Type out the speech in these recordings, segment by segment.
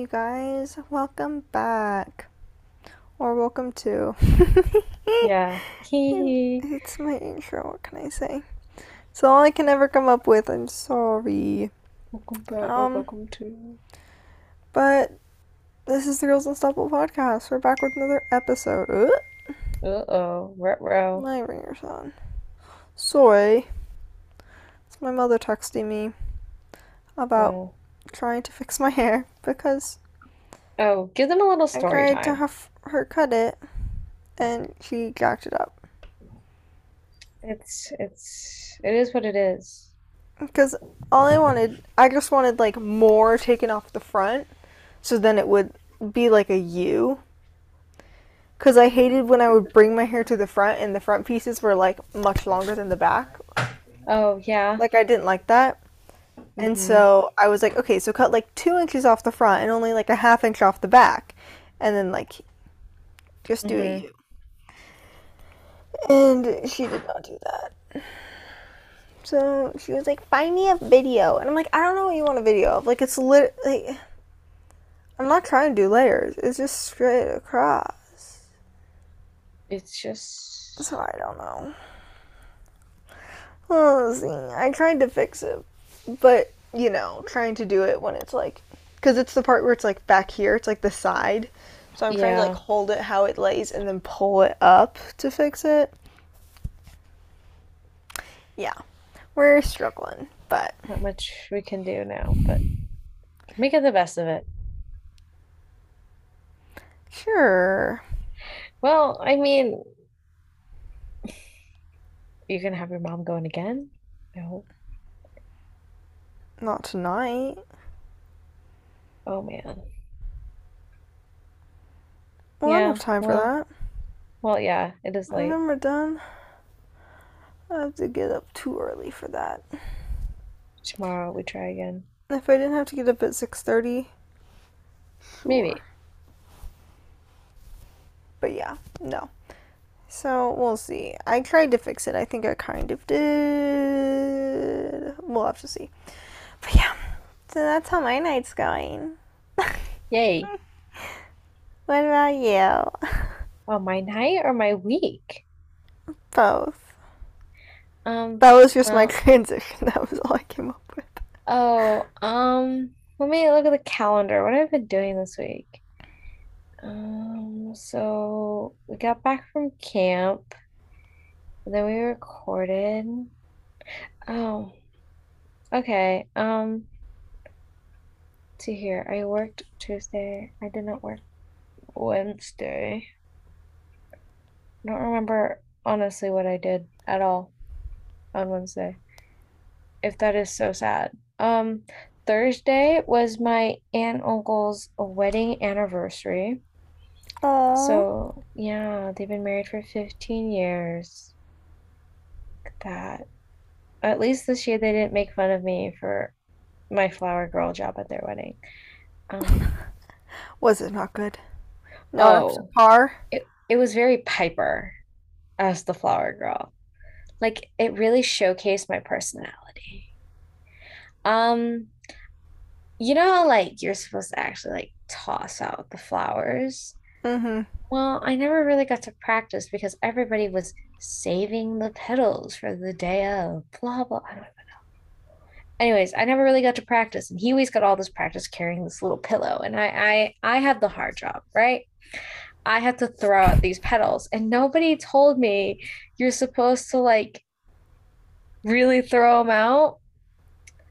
You guys? Welcome back. Or welcome to. Yeah. It's my intro, what can I say? It's all I can ever come up with, I'm sorry. Welcome back. Um, welcome to. But this is the Girls Unstoppable podcast. We're back with another episode. Uh oh. Retro. my ringer's on. Sorry. It's my mother texting me about Oh. trying to fix my hair because Oh, give them a little story I story tried to have her cut it and she jacked it up. It's it's it is what it is. Because all I wanted, I just wanted like more taken off the front, so then it would be like a U. Because I hated when I would bring my hair to the front and the front pieces were like much longer than the back. Oh yeah. Like I didn't like that. And Mhm. so I was like, okay, so cut like two inches off the front and only like a half inch off the back. And then like just do Mhm. U. And she did not do that. So she was like, find me a video. And I'm like, I don't know what you want a video of. Like, it's lit. Like, I'm not trying to do layers. It's just straight across. It's just So I don't know. Well, let's see. I tried to fix it, but you know, trying to do it when it's like, because it's the part where it's like back here. It's like the side. So I'm trying to like hold it how it lays and then pull it up to fix it. Yeah, we're struggling, but not much we can do now, but make it the best of it. sure. Well, I mean, you gonna have your mom going again. No. Not tonight. Oh man. Well, I don't have time for that. Well, yeah, it is late. When we're done, I have to get up too early for that. Tomorrow we try again. If I didn't have to get up at 6:30, Maybe. But yeah, no. So we'll see. I tried to fix it. I think I kind of did. We'll have to see. But yeah, so that's how my night's going. Yay. What about you? Oh, my night or my week? Both. Um, That was just my transition. That was all I came up with. oh, um, let me look at the calendar. What have I been doing this week? Um, so we got back from camp, and then we recorded. Oh, okay. Um, see here. I worked Tuesday. I did not work Wednesday. I don't remember honestly what I did at all on Wednesday. If that is so sad. Um, Thursday was my aunt uncle's wedding anniversary. Aww. So, yeah, they've been married for 15 years. Look at that. At least this year they didn't make fun of me for my flower girl job at their wedding. Um, Was it not good? Not to oh, par? it, it was very Piper as the flower girl. Like it really showcased my personality. Um, you know like you're supposed to actually like toss out the flowers? Mm-hmm. Well, I never really got to practice because everybody was saving the petals for the day of blah blah. I don't even know. Anyways, I never really got to practice, and he always got all this practice carrying this little pillow, and I I I had the hard job, right? I had to throw out these petals, and nobody told me you're supposed to like really throw them out.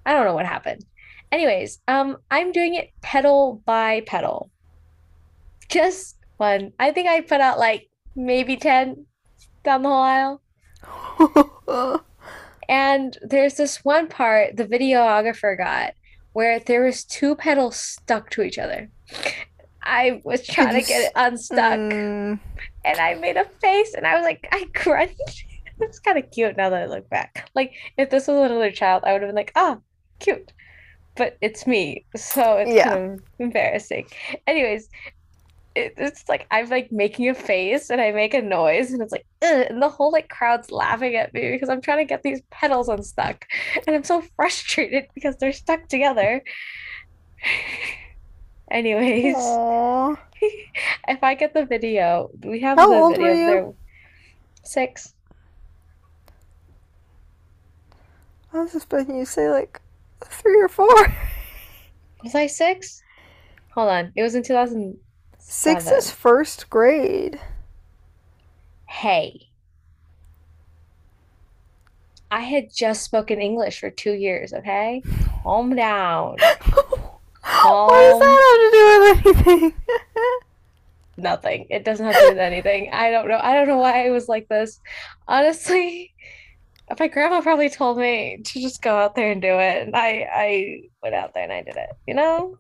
I don't know what happened. Anyways, um, I'm doing it petal by petal. Just one. I think I put out like maybe 10 down the whole aisle. And there's this one part the videographer got where there was two petals stuck to each other. I was trying to get it unstuck mm, and I made a face and I was like, I crunched. It's kind of cute now that I look back. Like if this was another child, I would have been like, ah, cute. But it's me, so it's yeah. kind of embarrassing. Anyways, it, it's like I'm like making a face and I make a noise and it's like Ugh, and the whole like crowd's laughing at me because I'm trying to get these petals unstuck and I'm so frustrated because they're stuck together. Anyways, if I get the video, we have How the old video were you? six. I was expecting you to say like three or four. Was I six? Hold on. It was in 2007. Six is first grade. Hey. I had just spoken English for two years, okay? Calm down. what does that have to do with anything? Nothing. It doesn't have to do with anything. I don't know. I don't know why I was like this. Honestly, my grandma probably told me to just go out there and do it. And I I went out there and I did it. You know?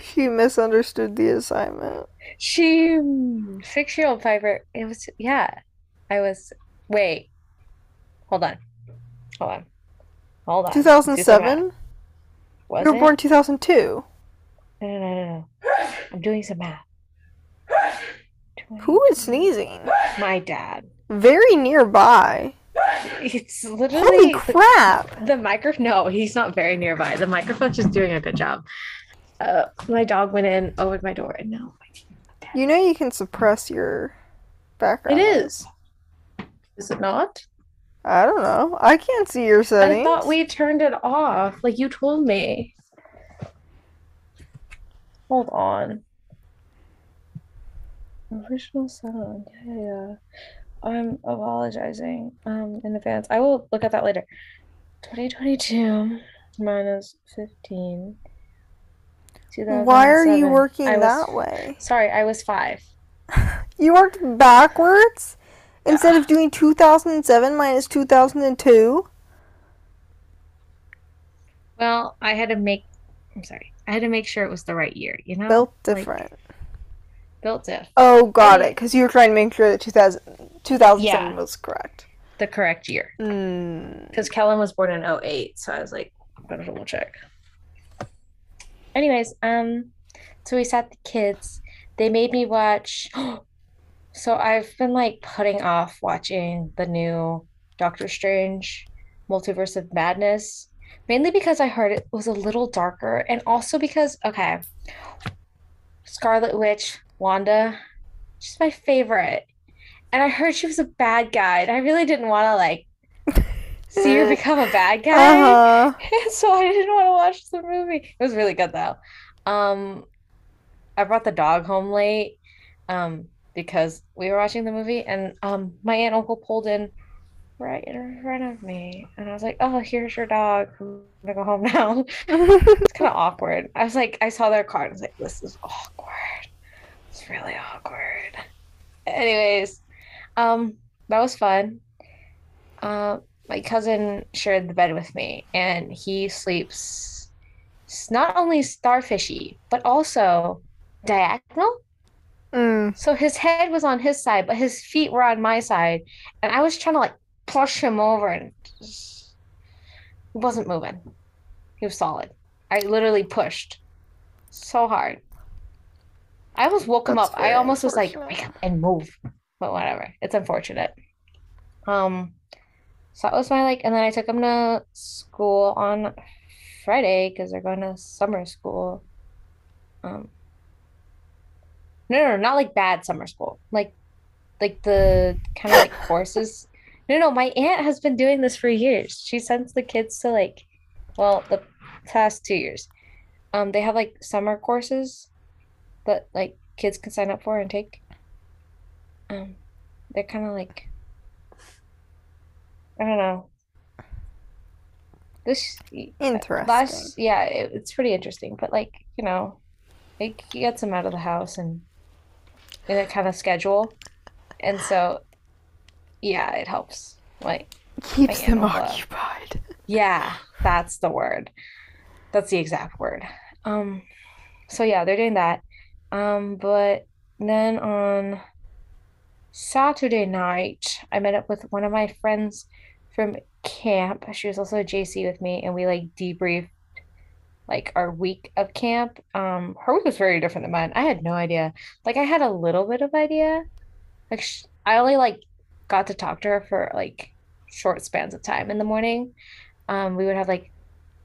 She misunderstood the assignment. She six-year-old Piper. It was yeah. I was wait. Hold on. Hold on. Hold on. Math. 2007? Was You were it? born 2002. No, no, no, no, no. I'm doing some math. Who is sneezing? My dad. Very nearby. It's Holy literally the, crap! the microphone. No, he's not very nearby. The microphone's just doing a good job. Uh, my dog went in, opened my door, and now You know you can suppress your background. It is. Is it not? I don't know. I can't see your settings. I thought we turned it off, like you told me. Hold on. Original sound. Yeah, yeah, yeah. I'm apologizing um in advance. I will look at that later. 2022 minus 15. Why are you working was- that way? Sorry, I was five. You worked backwards instead of doing 2007 minus 2002. Well, I had to make, I'm sorry, I had to make sure it was the right year, you know? Built Like, different. built diff. oh, got it. Because you were trying to make sure that 2000, 2007 Yeah. was correct. The correct year. Mm. Because Kellen was born in 08, so I was like, I better double check. Anyways, um, so we sat the kids. They made me watch. So I've been like putting off watching the new Doctor Strange Multiverse of Madness, mainly because I heard it was a little darker, and also because, okay, Scarlet Witch, Wanda, she's my favorite. And I heard she was a bad guy, and I really didn't want to like see her become a bad guy. Uh-huh. So I didn't want to watch the movie. It was really good though. Um, I brought the dog home late, um, because we were watching the movie, and um, my aunt and uncle pulled in right in front of me, and I was like, "Oh, here's your dog. I'm gonna go home now." It's kind of awkward. I was like, I saw their car, and I was like, "This is awkward. It's really awkward." Anyways, um, that was fun. Uh, my cousin shared the bed with me, and he sleeps not only starfishy, but also diagonal. Mm. So his head was on his side, but his feet were on my side, and I was trying to like push him over, and just, he wasn't moving. He was solid. I literally pushed so hard. I almost woke him up. I almost was like, wake up and move. But whatever. It's unfortunate. Um, so that was my like, and then I took them to school on Friday because they're going to summer school. Um, no, no, no, not like bad summer school. Like, like the kind of like courses. No, no, my aunt has been doing this for years. She sends the kids to like, well, the past two years. Um, they have like summer courses that like kids can sign up for and take. Um, they're kind of like, I don't know. This Interesting. last, yeah, it, it's pretty interesting. But like, you know, it gets them out of the house and in a kind of schedule, and so yeah, it helps. Like, Keeps animal love. occupied. yeah, that's the word. That's the exact word. Um, so yeah, they're doing that. Um, but then on Saturday night, I met up with one of my friends from camp. She was also a JC with me, and we like debriefed like our week of camp. Um, her week was very different than mine. I had no idea. Like I had a little bit of idea. Like sh I only like got to talk to her for like short spans of time in the morning. Um, we would have like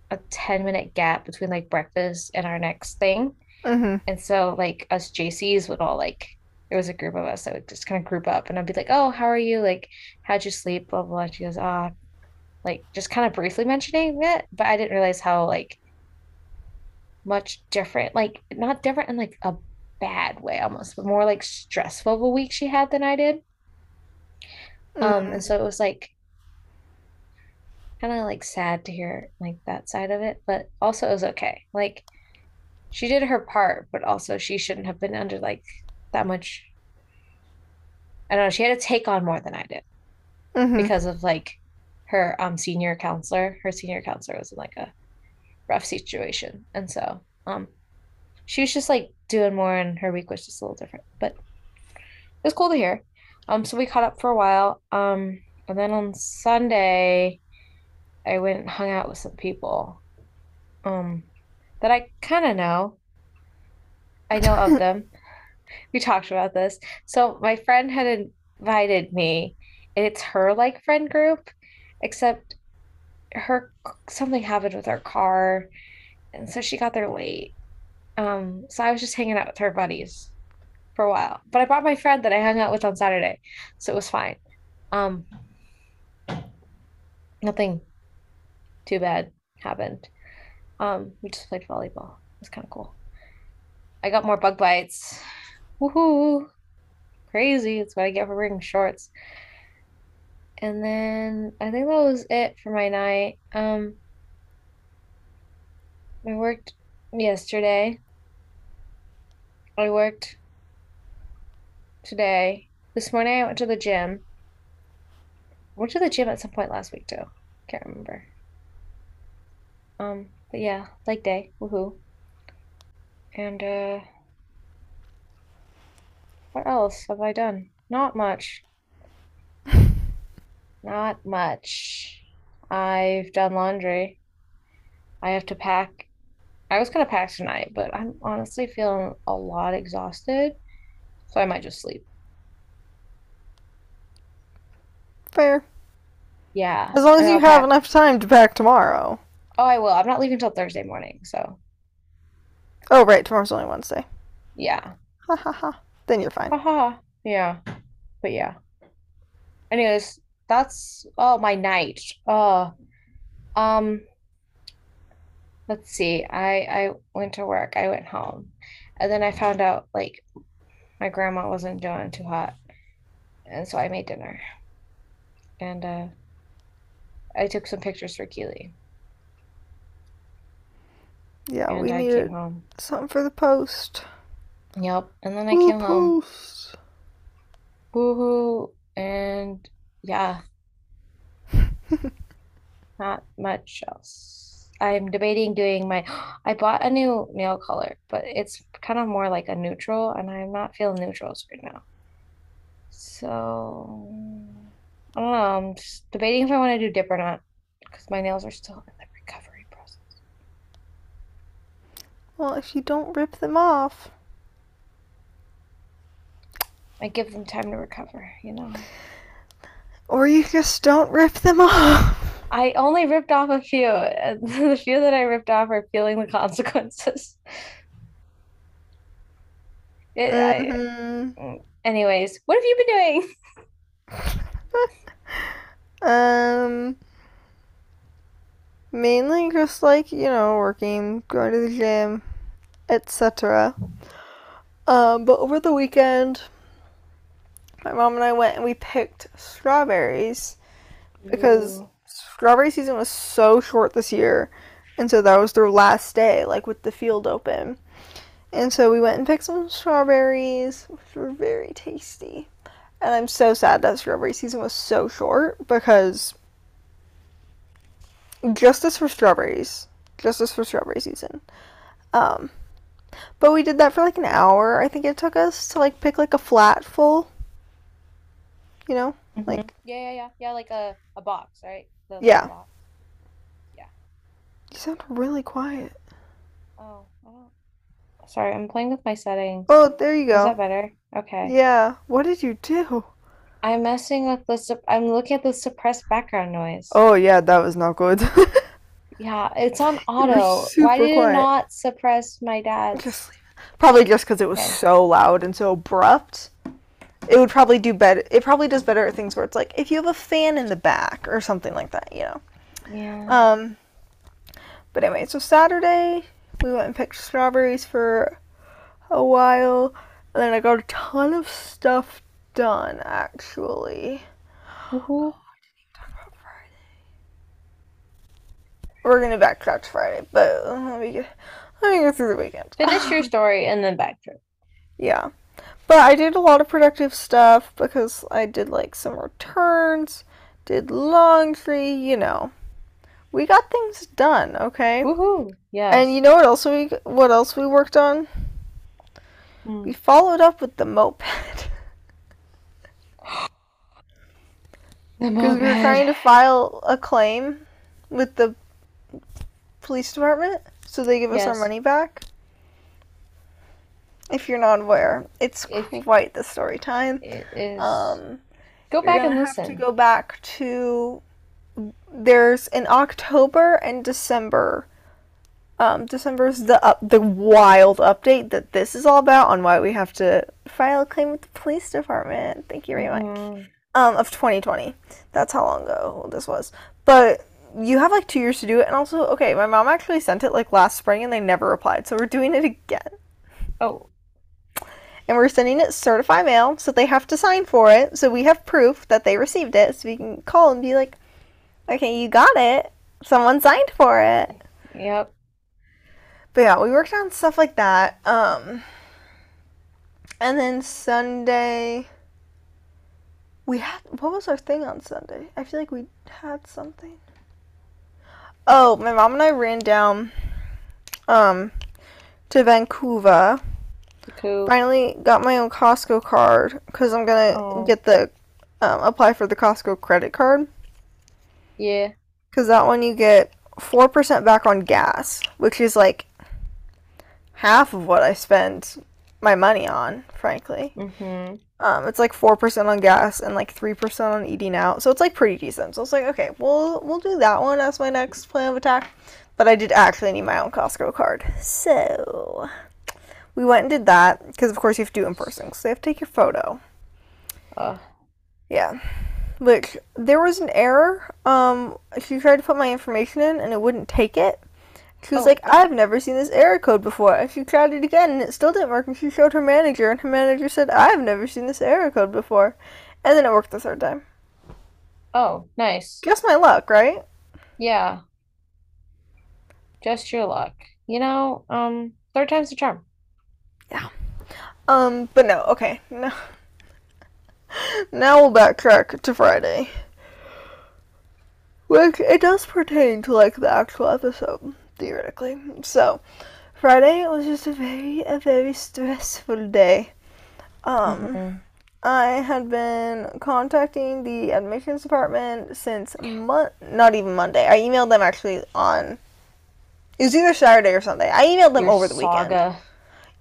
a 10 minute gap between like breakfast and our next thing. Mhm. And so like us JCs would all like there was a group of us that would just kind of group up and I'd be like, Oh, how are you? Like, how'd you sleep? Blah blah. blah. She goes, Ah, like just kind of briefly mentioning it, but I didn't realize how like much different, like not different in like a bad way almost, but more like stressful of a week she had than I did. Um, and Mm. so it was like kind of like sad to hear like that side of it, but also it was okay. Like she did her part, but also she shouldn't have been under like that much. I don't know. She had to take on more than I did Mhm. because of like her um senior counselor. Her senior counselor was in like a rough situation, and so um she was just like doing more, and her week was just a little different. But it was cool to hear. Um, so we caught up for a while. Um, and then on Sunday, I went and hung out with some people um that I kind of know. I know of them. We talked about this. So my friend had invited me, and it's her like friend group, except her something happened with her car, and so she got there late. Um, so I was just hanging out with her buddies for a while. But I brought my friend that I hung out with on Saturday, so it was fine. Um, nothing too bad happened. Um, we just played volleyball. It was kind of cool. I got more bug bites. Woohoo! Crazy. That's what I get for wearing shorts. And then I think that was it for my night. Um, I worked yesterday. I worked today. This morning I went to the gym. I went to the gym at some point last week too. Can't remember. Um, but yeah, leg day. Woohoo. And uh what else have I done? Not much. Not much. I've done laundry. I have to pack. I was gonna pack tonight, but I'm honestly feeling a lot exhausted, so I might just sleep. Fair. Yeah. As long as you I'll have pack. enough time to pack tomorrow. Oh, I will. I'm not leaving till Thursday morning, so Oh, right. Tomorrow's only Wednesday. yeah. Ha ha ha. Then you're fine. Haha. Yeah. But yeah. Anyways, that's oh my night. Oh, um, let's see. I I went to work. I went home, and then I found out like my grandma wasn't doing too hot, and so I made dinner, and uh, I took some pictures for Keely, Yeah, and we I needed home. something for the post. Yep. And then I Ooh, came home. Woohoo! And yeah, not much else. I'm debating doing my. I bought a new nail color, but it's kind of more like a neutral, and I'm not feeling neutrals right now. So I don't know. I'm just debating if I want to do dip or not, because my nails are still in the recovery process. Well, if you don't rip them off. I give them time to recover, you know. Or you just don't rip them off. I only ripped off a few, the few that I ripped off are feeling the consequences. It, I, hmm anyways, what have you been doing? um, mainly just like, you know, working, going to the gym, etc. Um, but over the weekend, my mom and I went and we picked strawberries because strawberry season was so short this year. And so that was their last day, like with the field open. And so we went and picked some strawberries, which were very tasty. And I'm so sad that strawberry season was so short because justice for strawberries. Justice for strawberry season. Um, but we did that for like an hour. I think it took us to like pick like a flat full, you know? Mhm. Like, Yeah, yeah, yeah, yeah, like a, a box, right? The Yeah. box. you sound really quiet. Oh. Sorry, I'm playing with my settings. Oh, there you go. Is that better? Okay. Yeah. What did you do? I'm messing with the sup I'm looking at the suppressed background noise. Oh, yeah, that was not good. Yeah, it's on auto. Why did it not suppress my dad's? Just Probably just because it was Okay. so loud and so abrupt. It would probably do better. It probably does better at things where it's like if you have a fan in the back or something like that, you know. Yeah. Um, but anyway, so Saturday we went and picked strawberries for a while, and then I got a ton of stuff done actually. Woohoo. We're gonna backtrack to Friday, but let me get, let me go through the weekend. Finish your story and then backtrack. Yeah. But I did a lot of productive stuff because I did like some returns, did laundry, you know. We got things done, okay? Woohoo. Yes. And you know what else we what else we worked on? Hmm. We followed up with the moped The because we were trying to file a claim with the police department so they give us our money back. If you're not aware, it's If- quite the story time. It is. Um, Go back and have to go back to there's in October and December. Um, December's the up the wild update that this is all about on why we have to file a claim with the police department. Thank you very much. Mhm. Um, of 2020. That's how long ago this was. But you have like two years to do it, and also okay, my mom actually sent it like last spring and they never replied, so we're doing it again Oh, and we're sending it certified mail, so they have to sign for it. So we have proof that they received it, so we can call and be like, "Okay, you got it. Someone signed for it." yep. But yeah, we worked on stuff like that. Um, and then Sunday, we had what was our thing on Sunday? I feel like we had something. Oh, my mom and I ran down, um, to Vancouver. Cool. finally got my own Costco card because I'm gonna Oh. get the um, apply for the Costco credit card Yeah. because that one you get four percent back on gas, which is like half of what I spend my money on, frankly. Mm-hmm. Um, it's like four percent on gas and like three percent on eating out, so it's like pretty decent. So I was like, okay, we'll we'll do that one as my next plan of attack. But I did actually need my own Costco card, so we went and did that because of course you have to do it in person, So they have to take your photo. Uh, Yeah. Which there was an error. Um, she tried to put my information in and it wouldn't take it. She was Oh. like, I've never seen this error code before. And she tried it again and it still didn't work. And she showed her manager, and her manager said, I've never seen this error code before. And then it worked the third time. oh, nice. Guess my luck, right? Yeah. Just your luck. You know, um, third time's the charm. Um, but no, okay. No. Now we'll backtrack to Friday. Which it does pertain to like the actual episode, theoretically. So Friday was just a very a very stressful day. Um Mhm. I had been contacting the admissions department since mon- not even Monday. I emailed them actually on it was either Saturday or Sunday. I emailed them Your over the weekend.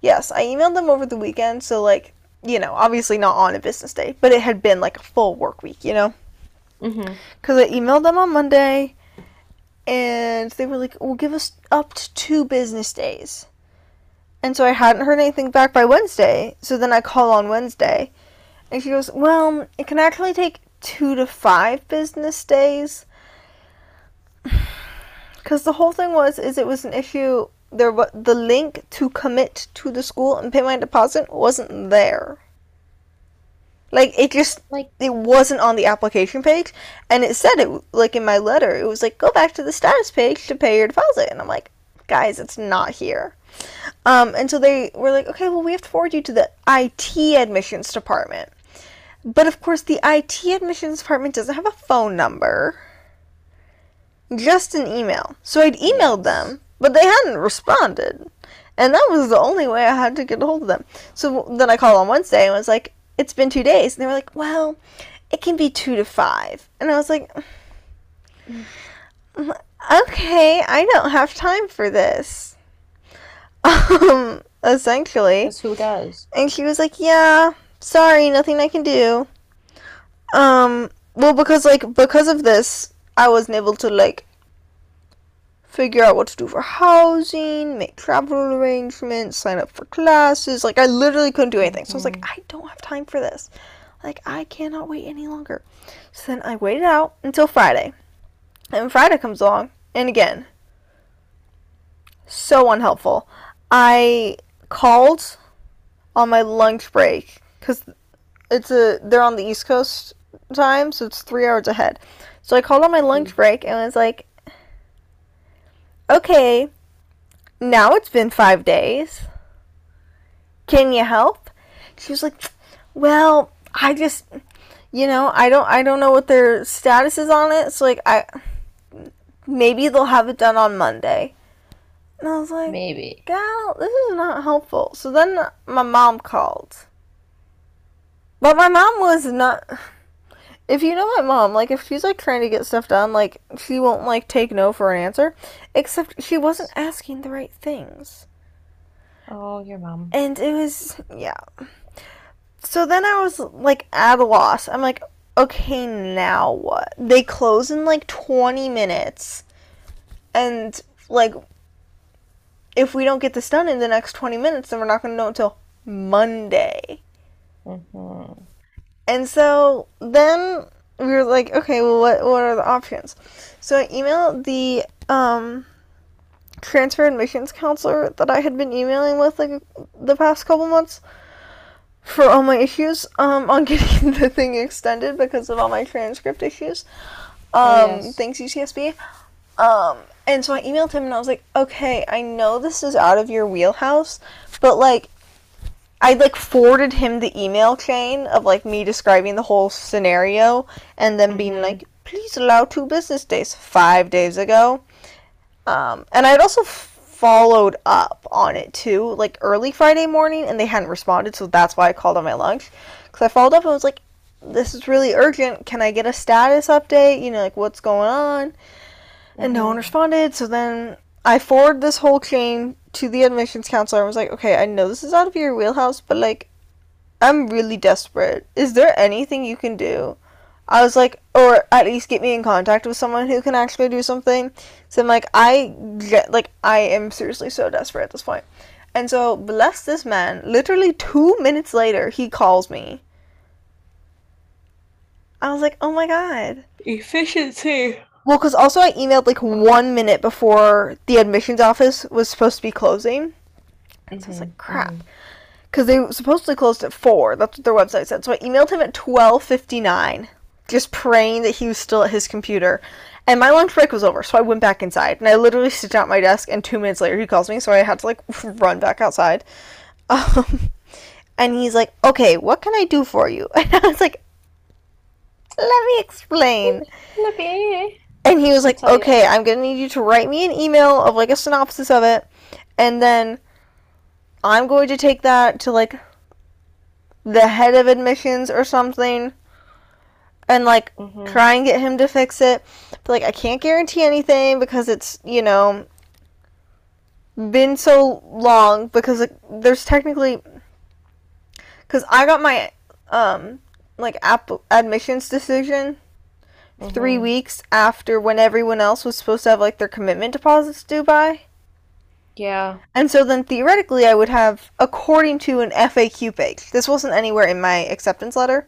Yes, I emailed them over the weekend, so like, you know, obviously not on a business day, but it had been like a full work week, you know? Mm-hmm. Because I emailed them on Monday, and they were like, "Well, give us up to two business days." And so I hadn't heard anything back by Wednesday, so then I call on Wednesday, and she goes, "Well, it can actually take two to five business days." Because the whole thing was, is it was an issue. There, wa- the link to commit to the school and pay my deposit wasn't there. Like it just Like- it wasn't on the application page, and it said it like in my letter. It was like go back to the status page to pay your deposit, and I'm like, guys, it's not here. Um, and so they were like, okay, well we have to forward you to the IT admissions department, but of course the IT admissions department doesn't have a phone number, just an email. So I'd emailed them, but they hadn't responded. And that was the only way I had to get a hold of them. So then I called on Wednesday and was like, it's been two days. And they were like, well, it can be two to five. And I was like, okay, I don't have time for this. Um, essentially. Because who does? And she was like, "Yeah, sorry, nothing I can do." Um, well, because like because of this, I wasn't able to like figure out what to do for housing, make travel arrangements, sign up for classes. Like I literally couldn't do anything. So I was like, mm-hmm. I don't have time for this. Like I cannot wait any longer. So then I waited out until Friday. And Friday comes along, and again, so unhelpful. I called on my lunch break because it's a they're on the East Coast time, so it's three hours ahead. So I called on my lunch mm. break and was like, "Okay, now it's been five days. Can you help?" She was like, "Well, I just, you know, I don't, I don't know what their status is on it. So like, I maybe they'll have it done on Monday." And I was like, Maybe. gal, this is not helpful. So then my mom called. But my mom was not. If you know my mom, like if she's like trying to get stuff done, like she won't like take no for an answer. Except she wasn't asking the right things. Oh, your mom. And it was, yeah. So then I was like at a loss. I'm like, okay, now what? They close in like 20 minutes. And like, if we don't get this done in the next 20 minutes, then we're not going to know until Monday. hmm And so then we were like, okay, well, what what are the options? So I emailed the um, transfer admissions counselor that I had been emailing with like the past couple months for all my issues um, on getting the thing extended because of all my transcript issues. Um, yes. Thanks, UCSB. Um, and so I emailed him and I was like, okay, I know this is out of your wheelhouse, but like, I like forwarded him the email chain of like me describing the whole scenario and then being Mhm. like, please allow two business days five days ago. Um, and I'd also followed up on it too, like early Friday morning, and they hadn't responded, so that's why I called on my lunch. Because I followed up and was like, this is really urgent. Can I get a status update? You know, like what's going on? And no one responded, so then I forwarded this whole chain to the admissions counselor and was like, okay, I know this is out of your wheelhouse, but like, I'm really desperate. Is there anything you can do? I was like, or at least get me in contact with someone who can actually do something. So I'm like, I get, like, I am seriously so desperate at this point. And so, bless this man, literally two minutes later, he calls me. I was like, oh my god. Efficiency. Well, because also I emailed like one minute before the admissions office was supposed to be closing. And so I was like, crap. Because they supposedly closed at 4. That's what their website said. So I emailed him at 12.59, just praying that he was still at his computer. And my lunch break was over, so I went back inside. And I literally sit down at my desk, and two minutes later he calls me, so I had to like run back outside. Um, and he's like, okay, what can I do for you? And I was like, let me explain. Look at And he was like, okay, I'm gonna need you to write me an email of like a synopsis of it, and then I'm going to take that to like the head of admissions or something, and like Mhm. try and get him to fix it. But like, I can't guarantee anything because it's you know been so long because like, there's technically because I got my um like app admissions decision three Mhm. weeks after when everyone else was supposed to have like their commitment deposits due by. Yeah. And so then theoretically I would have according to an FAQ page. This wasn't anywhere in my acceptance letter.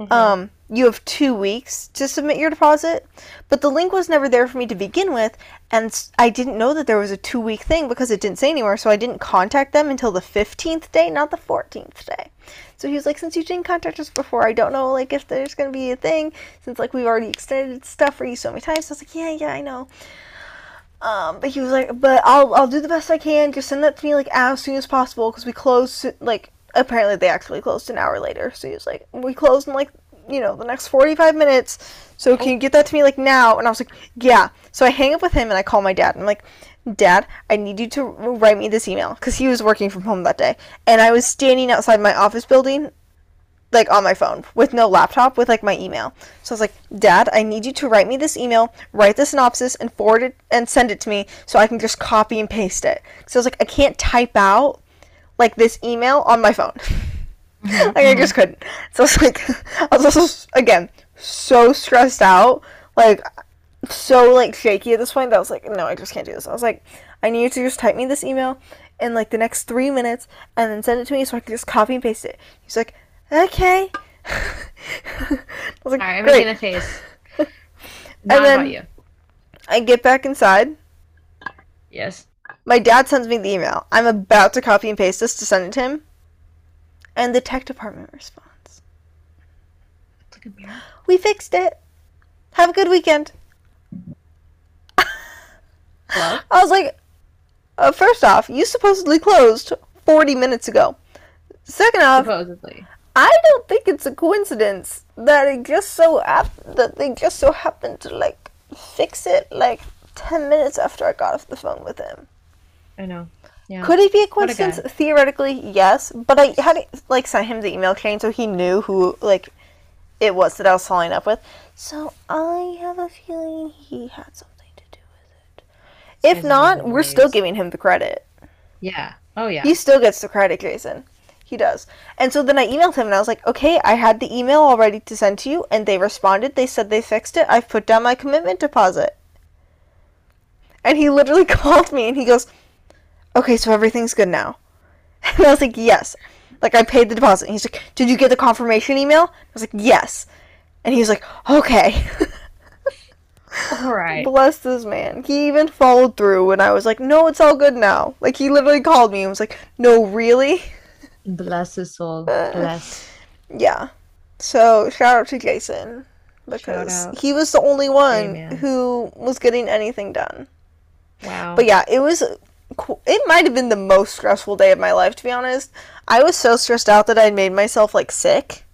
Mhm. Um you have 2 weeks to submit your deposit, but the link was never there for me to begin with and I didn't know that there was a 2 week thing because it didn't say anywhere, so I didn't contact them until the 15th day, not the 14th day. So he was like, since you didn't contact us before, I don't know like if there's gonna be a thing since like we've already extended stuff for you so many times. So I was like, yeah, yeah, I know. Um, but he was like, but I'll I'll do the best I can. Just send that to me like as soon as possible because we closed like apparently they actually closed an hour later. So he was like, we closed in like you know the next forty five minutes. So can you get that to me like now? And I was like, yeah. So I hang up with him and I call my dad. And I'm like, Dad, I need you to write me this email because he was working from home that day, and I was standing outside my office building, like on my phone with no laptop with like my email. So I was like, Dad, I need you to write me this email, write the synopsis, and forward it and send it to me so I can just copy and paste it. So I was like, I can't type out like this email on my phone. Mm-hmm. like I just couldn't. So I was like, I was also again so stressed out. Like so like shaky at this point that I was like, no, I just can't do this. I was like, I need you to just type me this email in like the next three minutes and then send it to me so I can just copy and paste it. He's like, okay. I was like, All right, I'm making a face. And Not then- about you. I get back inside. Yes. My dad sends me the email. I'm about to copy and paste this to send it to him. And the tech department responds. It's like a mirror. We fixed it. Have a good weekend. Hello? I was like, uh, first off, you supposedly closed 40 minutes ago. Second off, Supposedly. I don't think it's a coincidence that it just so hap- that they just so happened to like fix it like 10 minutes after I got off the phone with him. I know. Yeah. Could it be a What a coincidence? Theoretically, yes, but I had like sent him the email chain so he knew who like it was that I was following up with. So I have a feeling he had something to do with it. If not, we're still giving him the credit. Yeah. Oh yeah. He still gets the credit, Jason. He does. And so then I emailed him and I was like, okay, I had the email all ready to send to you, and they responded. They said they fixed it. I've put down my commitment deposit. And he literally called me and he goes, okay, so everything's good now. And I was like, yes. Like, I paid the deposit. And he's like, did you get the confirmation email? I was like, yes. And he was like, okay. All right. Bless this man. He even followed through when I was like, no, it's all good now. Like, he literally called me and was like, no, really? Bless his soul. Bless. Yeah. So shout out to Jason because he was the only one man. who was getting anything done. Wow. But yeah, it was. It might have been the most stressful day of my life, to be honest. I was so stressed out that I made myself like sick.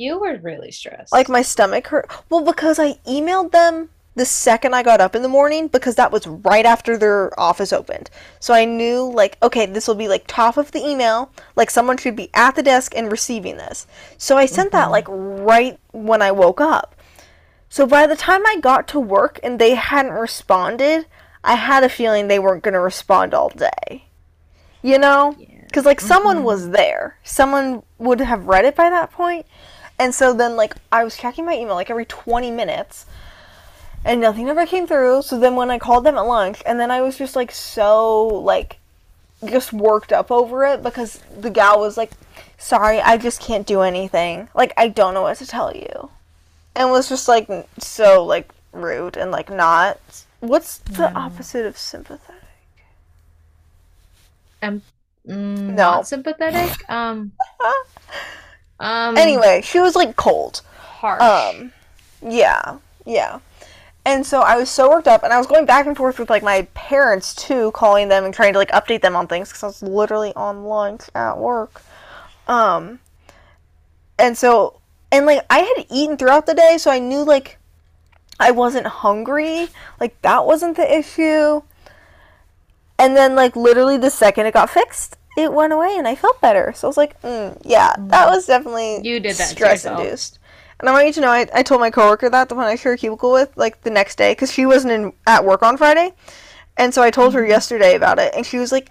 You were really stressed. Like my stomach hurt. Well, because I emailed them the second I got up in the morning because that was right after their office opened. So I knew like okay, this will be like top of the email, like someone should be at the desk and receiving this. So I sent that mm-hmm. like right when I woke up. So by the time I got to work and they hadn't responded, I had a feeling they weren't going to respond all day. You know? Yeah. Because, like, someone was mm-hmm. there. Someone would have read it by that point. And so then, like, I was checking my email, like, every 20 minutes. And nothing ever came through. So then when I called them at lunch, and then I was just, like, so, like, just worked up over it because the gal was like, sorry, I just can't do anything. Like, I don't know what to tell you. And was just, like, so, like, rude and, like, not. What's the opposite of sympathetic? Um, mm, No. Not sympathetic. Um. um. Anyway, she was, like, cold. Harsh. Um, yeah, yeah. And so I was so worked up, and I was going back and forth with like my parents too, calling them and trying to like update them on things because I was literally on lunch at work. Um, and so, and like I had eaten throughout the day, so I knew like I wasn't hungry. Like that wasn't the issue. And then like literally the second it got fixed, it went away, and I felt better. So I was like, mm, yeah, that was definitely You did that stress induced. And I want you to know, I, I told my coworker that the one I share a cubicle with, like the next day, because she wasn't in at work on Friday, and so I told Mm-hmm. her yesterday about it, and she was like,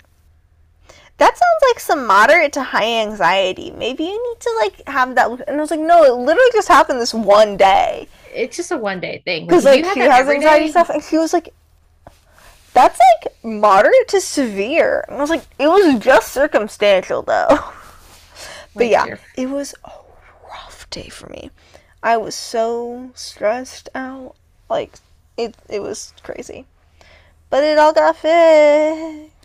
"That sounds like some moderate to high anxiety. Maybe you need to like have that." And I was like, "No, it literally just happened this one day." it's just a one day thing. Because like you had she has anxiety day- stuff, and she was like, "That's like moderate to severe." And I was like, "It was just circumstantial, though." but yeah, your- it was a rough day for me. I was so stressed out, like it. It was crazy, but it all got fixed.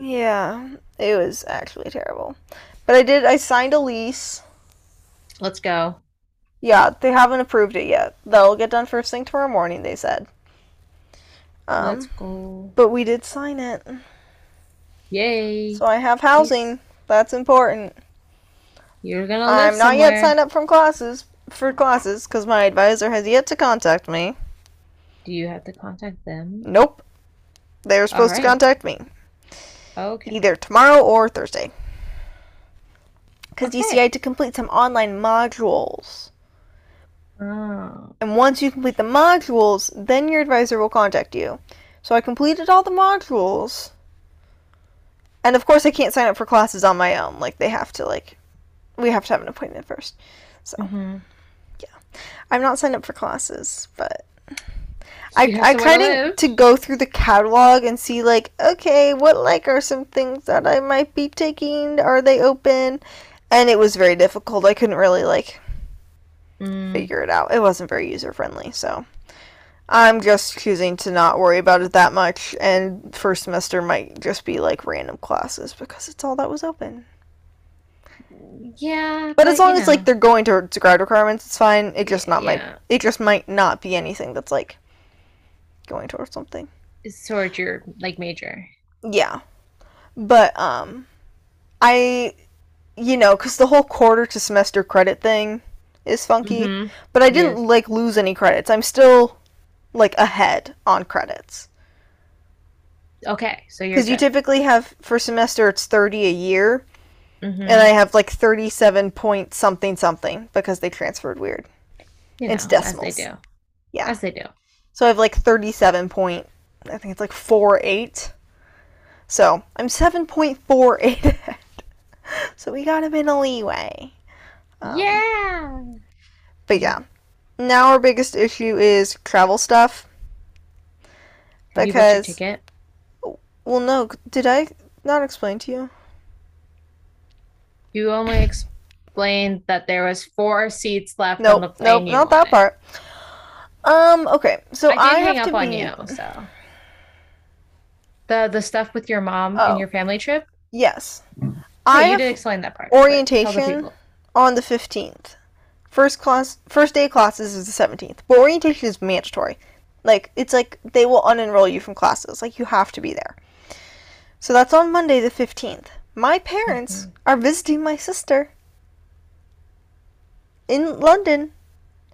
Yeah, it was actually terrible, but I did. I signed a lease. let's go. Yeah, they haven't approved it yet. They'll get done first thing tomorrow morning. They said. Um, let's go. But we did sign it. Yay. So I have housing. That's important. You're gonna live I'm not yet signed up from classes for classes because my advisor has yet to contact me. Do you have to contact them? Nope. They're supposed to contact me Okay. either tomorrow or Thursday. Because you see, I had to complete some online modules. Oh. And once you complete the modules, then your advisor will contact you. So I completed all the modules. And of course, I can't sign up for classes on my own. Like, they have to, like, we have to have an appointment first. So, Mhm. I'm not signed up for classes, but I, I to kind of to go through the catalog and see like okay what like are some things that I might be taking are they open and it was very difficult I couldn't really like Mm, figure it out it wasn't very user friendly so I'm just choosing to not worry about it that much and first semester might just be like random classes because it's all that was open yeah, but as long as know. like they're going towards grad requirements it's fine it just not might it just might not be anything that's like going towards something it's towards your like major. Yeah. But um I you know, cuz the whole quarter to semester credit thing is funky, Mhm. but I didn't Yes. like lose any credits. I'm still like ahead on credits. Okay, so you're Cuz you typically have for semester it's 30 a year Mhm. and I have like 37 point something something because they transferred weird. You it's know, decimals. As they do. Yeah. As they do. So I have like 37 point I think it's like 48. So, I'm 7.48 ahead. So we got a bit of leeway. Um, yeah. But yeah. Now our biggest issue is travel stuff. Have you booked your Because ticket? well no, did I not explain to you? You only explained that there was four seats left on the Nope, plane nope, not that part. Um, okay. So I I, hang have up to on be you, so. The the stuff with your mom Oh. and your family trip? Yes. Yeah, I you did explain that part. but tell the orientation. On the 15th. First class, first day of classes is the 17th. But orientation is mandatory. Like, it's like they will unenroll you from classes. Like, you have to be there. So that's on Monday the 15th. My parents mm-hmm. are visiting my sister in London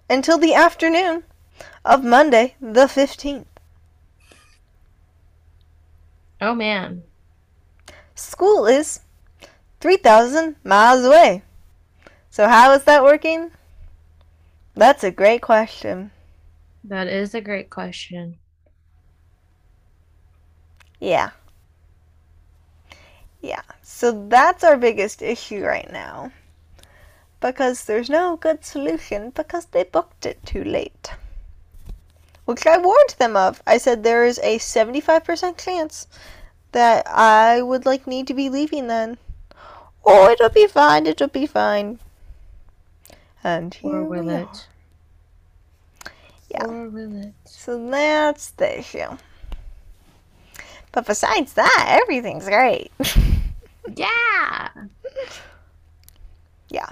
until the afternoon of Monday the 15th. Oh man. School is 3,000 miles away. So, how is that working? That's a great question. That is a great question. Yeah. Yeah. So that's our biggest issue right now. Because there's no good solution because they booked it too late. Which I warned them of. I said there is a 75% chance that I would like need to be leaving then. Oh, it'll be fine. It'll be fine. And here Or will we it? are. Yeah. Or will it? So that's the issue. But besides that, everything's great. Yeah. Yeah.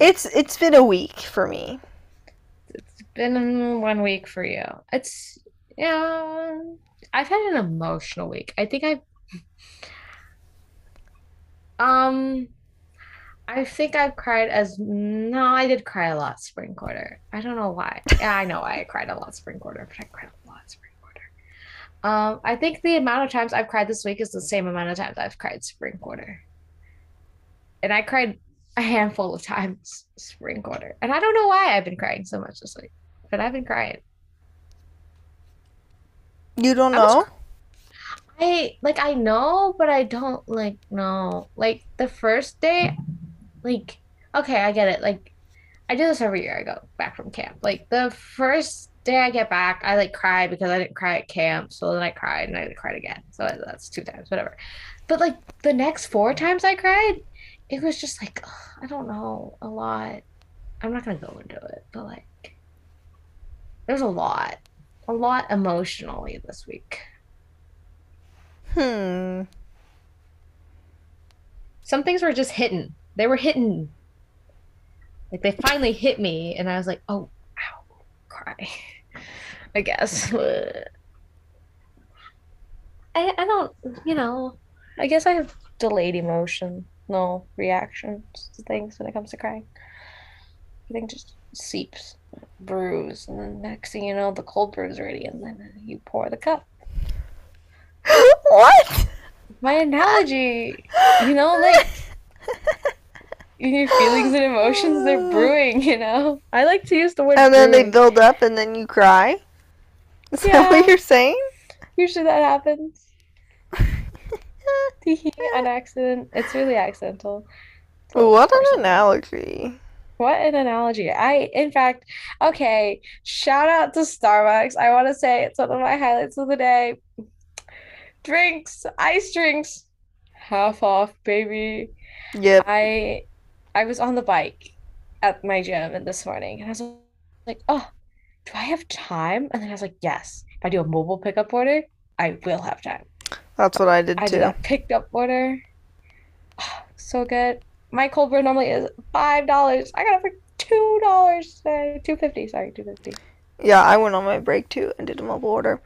It's it's been a week for me. It's been one week for you. It's yeah. I've had an emotional week. I think I um I think I've cried as no, I did cry a lot spring quarter. I don't know why. Yeah, I know why I cried a lot spring quarter, but I cried a lot spring quarter. Um, I think the amount of times I've cried this week is the same amount of times I've cried spring quarter. And I cried a handful of times spring quarter. And I don't know why I've been crying so much this week, but I've been crying. You don't I was know? I like I know, but I don't like know. Like the first day, like okay, I get it. Like I do this every year. I go back from camp. Like the first day I get back, I like cry because I didn't cry at camp. So then I cried and I cried again. So that's two times, whatever. But like the next four times I cried, it was just like ugh, I don't know, a lot. I'm not gonna go into it, but like there's a lot, a lot emotionally this week. Hmm. some things were just hitting. They were hitting. Like they finally hit me, and I was like, "Oh, ow, cry." I guess. I I don't, you know. I guess I have delayed emotion, no reactions to things when it comes to crying. Everything just seeps, brews, and then next thing you know, the cold brew's ready, and then you pour the cup. what? My analogy, you know, like your feelings and emotions they're brewing you know i like to use the word and then they build up and then you cry? Is that what you're saying? usually that happens on accident it's really accidental what an analogy. What an analogy. I, in fact, okay, shout out to Starbucks. I want to say it's one of my highlights of the day. Drinks, ice drinks, half off, baby. Yep. I I was on the bike at my gym and this morning and I was like, oh, do I have time? And then I was like, yes. If I do a mobile pickup order, I will have time. That's what I did I did a picked up order. so good. My cold brew normally is five dollars. I got it for two dollars today. Two fifty. Sorry, two fifty. Yeah, I went on my break too and did a mobile order.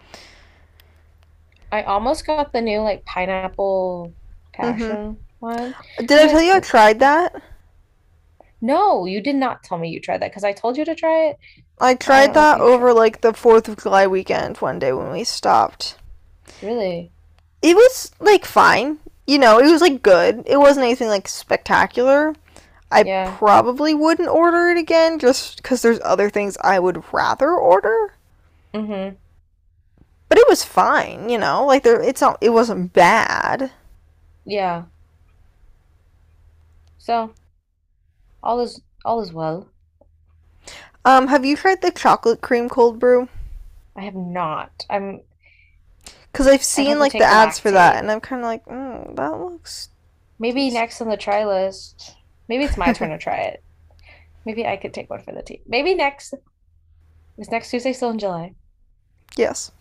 I almost got the new like pineapple hmm passion one. Did I tell you I tried that? No, you did not tell me you tried that because I told you to try it. I I tried if that over like the 4th of July weekend one day when we stopped. Really? It was like fine. You know, it was like good. It wasn't anything like spectacular. I Yeah. probably wouldn't order it again just because there's other things I would rather order. Mm-hmm. But it was fine, you know, like there it's not it wasn't bad. Yeah. So all is all is well. Um, have you tried the chocolate cream cold brew? I have not. I'm Because I've seen like the ads for that and I'm kind of like, mm, that looks maybe next on the try list. Maybe it's my turn to try it. Maybe I could take one for the team. Maybe next is next Tuesday still in July? Yes.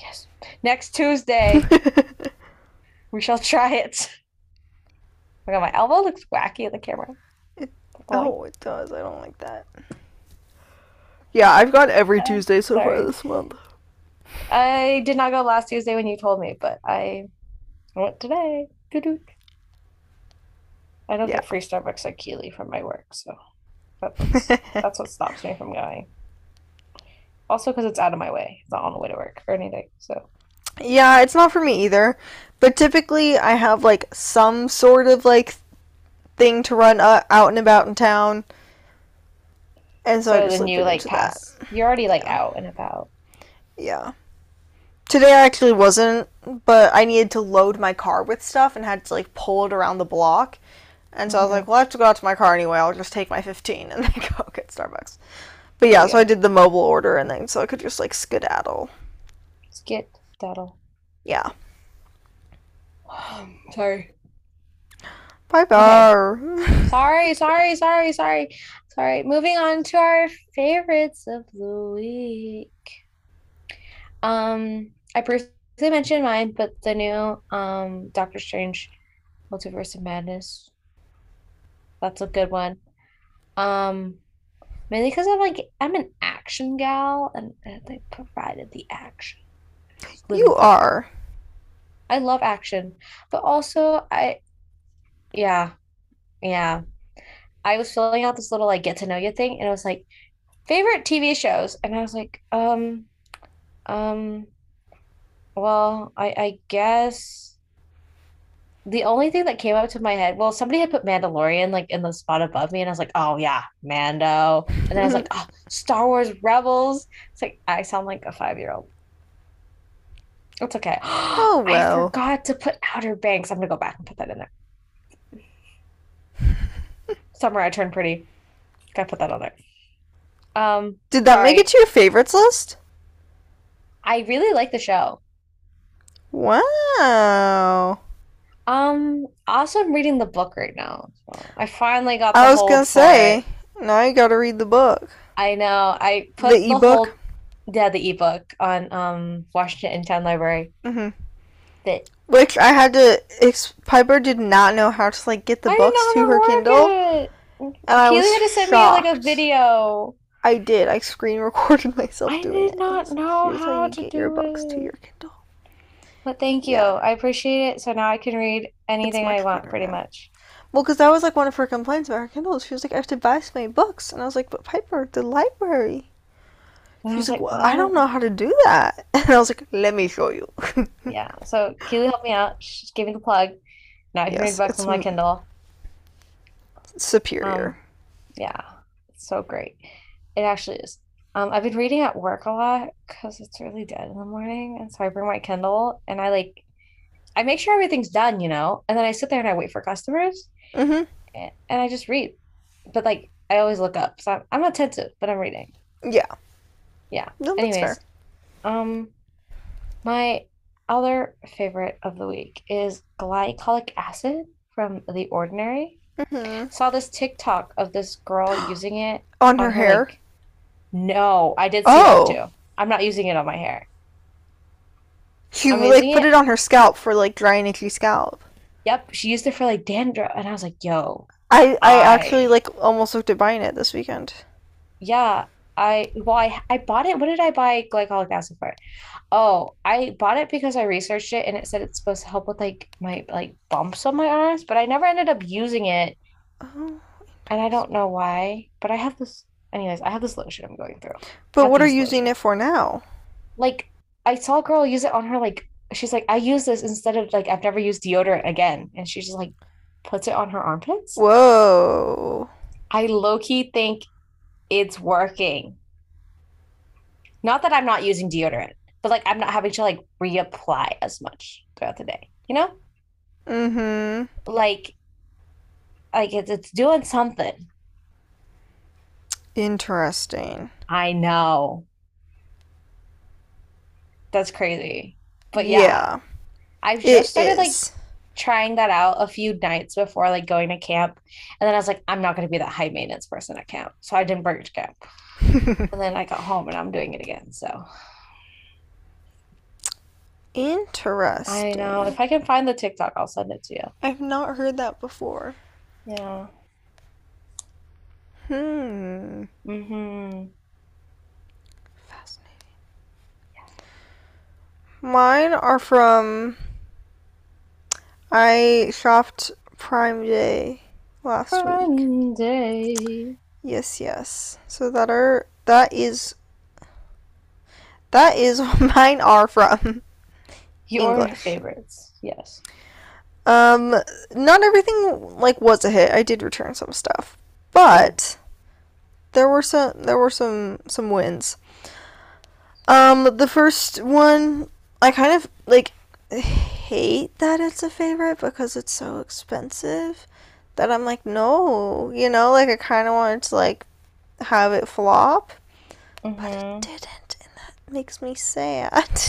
Yes. Next Tuesday we shall try it. Oh my God, my elbow looks wacky in the camera. Like, oh, it does. I don't like that. Yeah, I've gone every uh, Tuesday so far this month. I did not go last Tuesday when you told me, but I went today. Doo-doo. I don't Yeah. get free Starbucks at Keely from my work, so that's that's what stops me from going. Also, because it's out of my way. It's not on the way to work or anything. So, Yeah, it's not for me either. But typically, I have like some sort of like thing to run uh, out and about in town, and so I so just then like you like into that. pass. You're already like Yeah. out and about. Yeah. Today I actually wasn't, but I needed to load my car with stuff and had to like pull it around the block. And so I was hmm like, well, I have to go out to my car anyway. I'll just take my 15 and then go get Starbucks. But yeah, so I did the mobile order and then so I could just like skedaddle. Skedaddle. Yeah. Sorry. Bye Okay. bye. Sorry, sorry, sorry, sorry. Sorry. Moving on to our favorites of the week. Um, I briefly mentioned mine, but the new um Doctor Strange Multiverse of Madness. That's a good one. Um, mainly because I'm like I'm an action gal and, and they provided the action. Living You are. I love action, but also I yeah, yeah. I was filling out this little like get to know you thing and it was like favorite TV shows and I was like, um, um, well, I I guess the only thing that came up to my head, well, somebody had put Mandalorian like in the spot above me and I was like, oh yeah, Mando. And then I was like, oh, Star Wars Rebels. It's like I sound like a five-year-old. It's okay. Oh I well. forgot to put Outer Banks. I'm gonna go back and put that in there. Summer, I turned pretty. Gotta put that on there. Um, Did that make it to your favorites list? I really like the show. Wow. Um, also I'm reading the book right now. So I finally got I was whole gonna say, now you gotta read the book. I know. I put The the whole ebook? yeah, the ebook on um Washington Town Library. Mm-hmm. That Which I had to. Ex- Piper did not know how to like get the I books to her Kindle, it. and I was Keely had to send me like a video. I did. I screen recorded myself I doing it. I did not was know "Here's how how to get your do books to your Kindle." But thank you. Yeah, I appreciate it. So now I can read anything I want pretty now. much. Well, because that was like one of her complaints about her Kindles. She was like, "I have to buy so many books," and I was like, "But Piper, the library." And She I like, "Well, I don't know how to do that," and I was like, "Let me show you." Yeah. So Keely helped me out. She gave me the plug. Now I can read books on my Kindle. Um, superior. yeah. It's so great. It actually is. Um, I've been reading at work a lot because it's really dead in the morning. And so I bring my Kindle and I like I make sure everything's done, you know, and then I sit there and I wait for customers hmm and, and I just read. But like I always look up. So I'm, I'm attentive, but I'm reading. Yeah. Yeah. No, Anyways, um, my other favorite of the week is glycolic acid from The Ordinary. hmm Saw this TikTok of this girl using it On her on her hair. like no, I did see that Oh. too. I'm not using it on my hair. She I'm like put it- it on her scalp for like dry and itchy scalp. Yep, she used it for like dandruff, and I was like, yo, I I I- actually like almost looked at buying it this weekend. yeah, I well, I I bought it. What did I buy glycolic acid for? Oh, I bought it because I researched it and it said it's supposed to help with like my like bumps on my arms, but I never ended up using it, Oh. and I don't know why. But I have this, anyways, I have this lotion I'm going through. But what are you using it for now? Like I saw a girl use it on her like she's like, I use this instead of like I've never used deodorant again, and she just like puts it on her armpits. Whoa. I low-key think it's working. Not that I'm not using deodorant, but like I'm not having to like reapply as much throughout the day, you know? Mm-hmm. Like, like it's it's doing something. Interesting. I know. That's crazy. But yeah, Yeah, I've it just started like is. Trying that out a few nights before like going to camp. And then I was like, I'm not gonna be that high maintenance person at camp. So I didn't bring it to camp. And then I got home and I'm doing it again. So interesting. I know. If I can find the TikTok, I'll send it to you. I've not heard that before. Yeah. Hmm. Mm-hmm. Fascinating. Mine are from. I shopped Prime Day last week. Fun day. Yes, yes. So that are that is that is what mine are from. Your English. favorites. Yes. Um, not everything like was a hit. I did return some stuff, but there were some there were some some wins. Um, the first one I kind of like hate that it's a favorite because it's so expensive that I'm like no, you know, like I kind of wanted to like have it flop, but it Mm-hmm. didn't, and that makes me sad.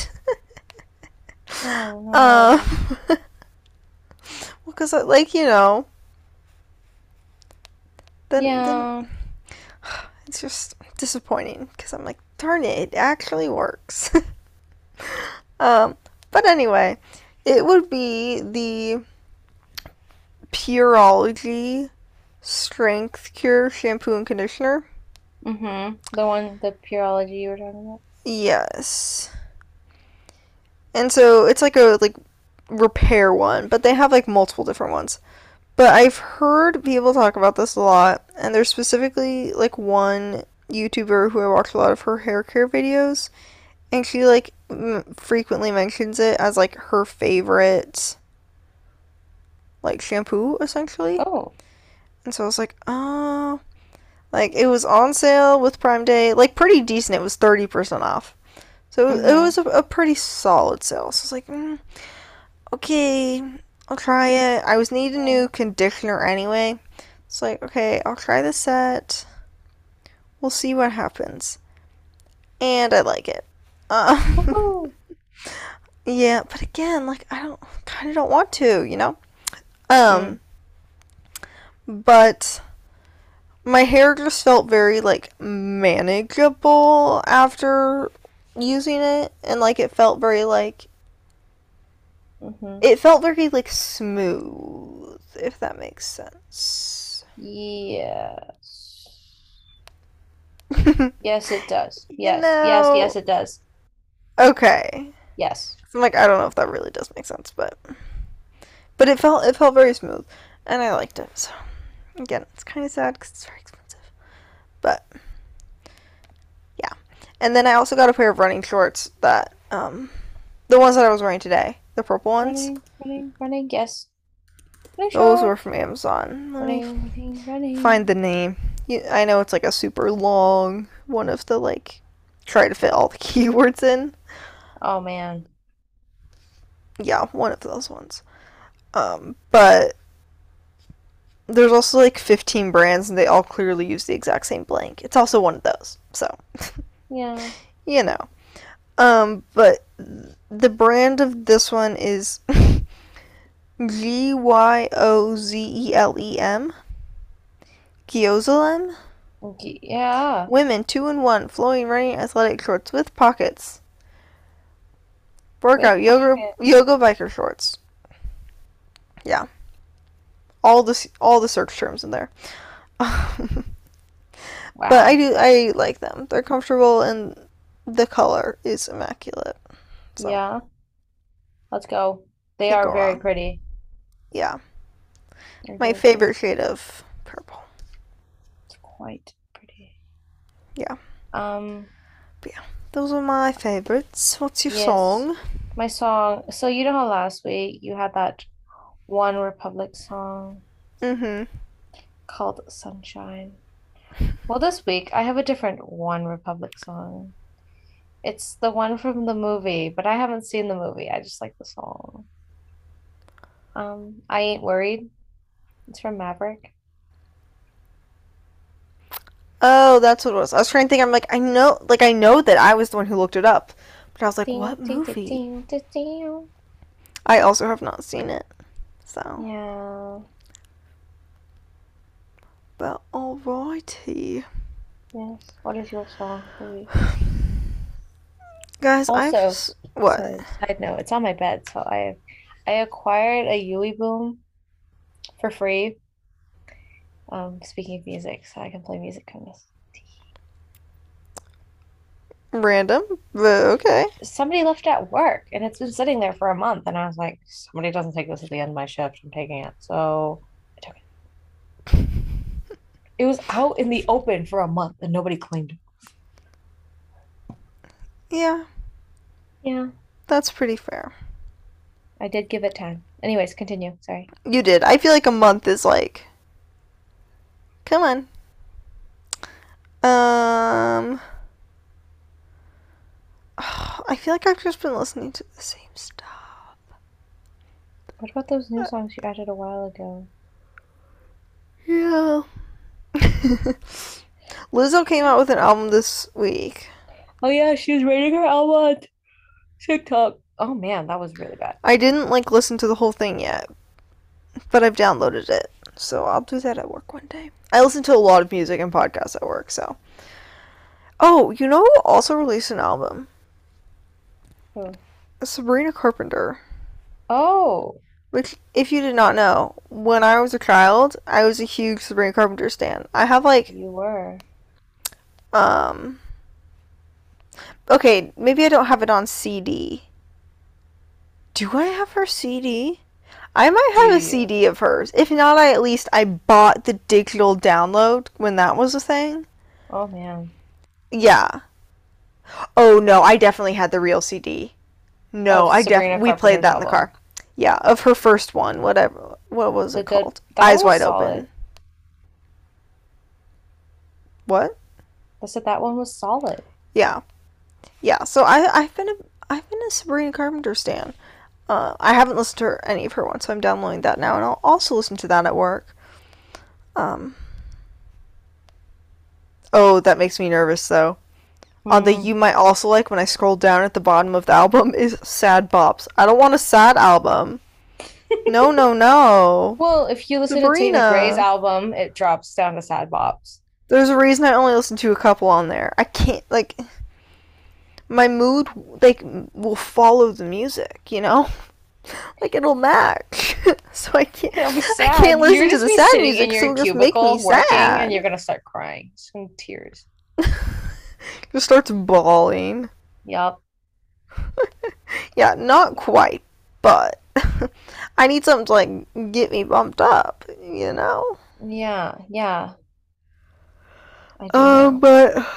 Oh. Um, well, because like you know, then, then it's just disappointing because I'm like, darn it, it actually works. um, but anyway, it would be the Pureology Strength Cure shampoo and conditioner. Mm-hmm. The one, the Pureology you were talking about. Yes. And so it's like a like repair one, but they have like multiple different ones. But I've heard people talk about this a lot, and there's specifically like one YouTuber who I watch a lot of her hair care videos, and she like frequently mentions it as like her favorite like shampoo essentially. Oh. And so I was like, oh, like it was on sale with Prime Day, like pretty decent. It was 30% off. So it, it was a, a pretty solid sale. So I was like, mm, okay, I'll try it. I was needing a new conditioner anyway. It's like, okay, I'll try the set. We'll see what happens. And I like it. Uh, yeah, but again, like I don't kind of don't want to, you know. Um but my hair just felt very like manageable after using it and like it felt very like Mm-hmm. it felt very like smooth if that makes sense. Yes. Yes, it does. Yes. Yes, yes, it does. Okay. Yes. I'm like I don't know if that really does make sense, but but it felt it felt very smooth and I liked it. So again, it's kind of sad cuz it's very expensive. But yeah. And then I also got a pair of running shorts that um the ones that I was wearing today, the purple ones. Running, running, running, yes. Running Those were from Amazon. Let me running, running, running. find the name. You, I know it's like a super long one of the like try to fit all the keywords in. Oh man. Yeah, one of those ones. Um, but there's also like 15 brands and they all clearly use the exact same blank. It's also one of those. So, Yeah. you know. Um, but the brand of this one is G Y O Z E L E M. Gyozalem. Okay, Yeah. Women, two in one, flowing running athletic shorts with pockets. Workout yoga pockets. yoga biker shorts. Yeah. All the all the search terms in there. Wow. But I do I like them. They're comfortable and the color is immaculate. So Yeah. Let's go. They are go very wrong. pretty. yeah, They're my favorite shade of purple. It's quite. Yeah. Um, yeah. Those are my favorites. What's your Yes. song? my song. So you know how last week you had that OneRepublic song Mm-hmm. called Sunshine? Well, this week I have a different OneRepublic song. It's the one from the movie, but I haven't seen the movie. I just like the song. Um, I Ain't Worried. It's from Maverick. Oh, that's what it was. I was trying to think. I'm like, I know, like I know that I was the one who looked it up, but I was like, what movie? I also have not seen it. So, Yeah. but alrighty, Yes. What is your song guys. S- what? I know it's on my bed, so I I acquired a UE Boom for free. Um, speaking of music, so I can play music from this. Random, but okay. Somebody left at work, and it's been sitting there for a month, and I was like, somebody doesn't take this at the end of my shift, I'm taking it. So I took it. It was out in the open for a month, and nobody claimed it. Yeah, Yeah, that's pretty fair. I did give it time. Anyways, continue. Sorry. You did. I feel like a month is like. Come on. Um. I feel like I've just been listening to the same stuff. What about those new songs you added a while ago? Yeah. Lizzo came out with an album this week. Oh yeah, she was rating her album on TikTok. Oh man, that was really bad. I didn't like listen to the whole thing yet, but I've downloaded it. So I'll do that at work one day. I listen to a lot of music and podcasts at work, so. Oh, you know who also released an album? Who? Sabrina Carpenter. Oh, Which, if you did not know, when I was a child, I was a huge Sabrina Carpenter stan. I have like you were. Um. Okay, maybe I don't have it on CD. Do I have her CD? I might have a? CD of hers. If not, I at least I bought the digital download when that was a thing. Oh man. Yeah. Oh no, I definitely had the real CD. No, oh, Of I definitely we played that in the car. Yeah, of her first one, whatever. What was The it called? Eyes Wide solid. Open. What? I said that one was solid. Yeah, yeah. So I I've been a I've been a Sabrina Carpenter stan. Uh, I haven't listened to her, any of her ones, so I'm downloading that now, and I'll also listen to that at work. Um. Oh, that makes me nervous though. On the Mm. you might also like when I scroll down at the bottom of the album is sad bops. I don't want a sad album. No, no, no. Well, if you listen to Sabrina. Tina Gray's album, it drops down to sad bops. There's a reason I only listen to a couple on there. I can't like my mood like will follow the music, you know? Like it'll match. so I can't I can't listen You're to the sad music, so it'll just make me sad. and you're gonna start crying. Some tears. Just starts bawling. Yup. Yeah, not quite, but I need something to like get me bumped up, you know? Yeah, yeah. I do Um, know. but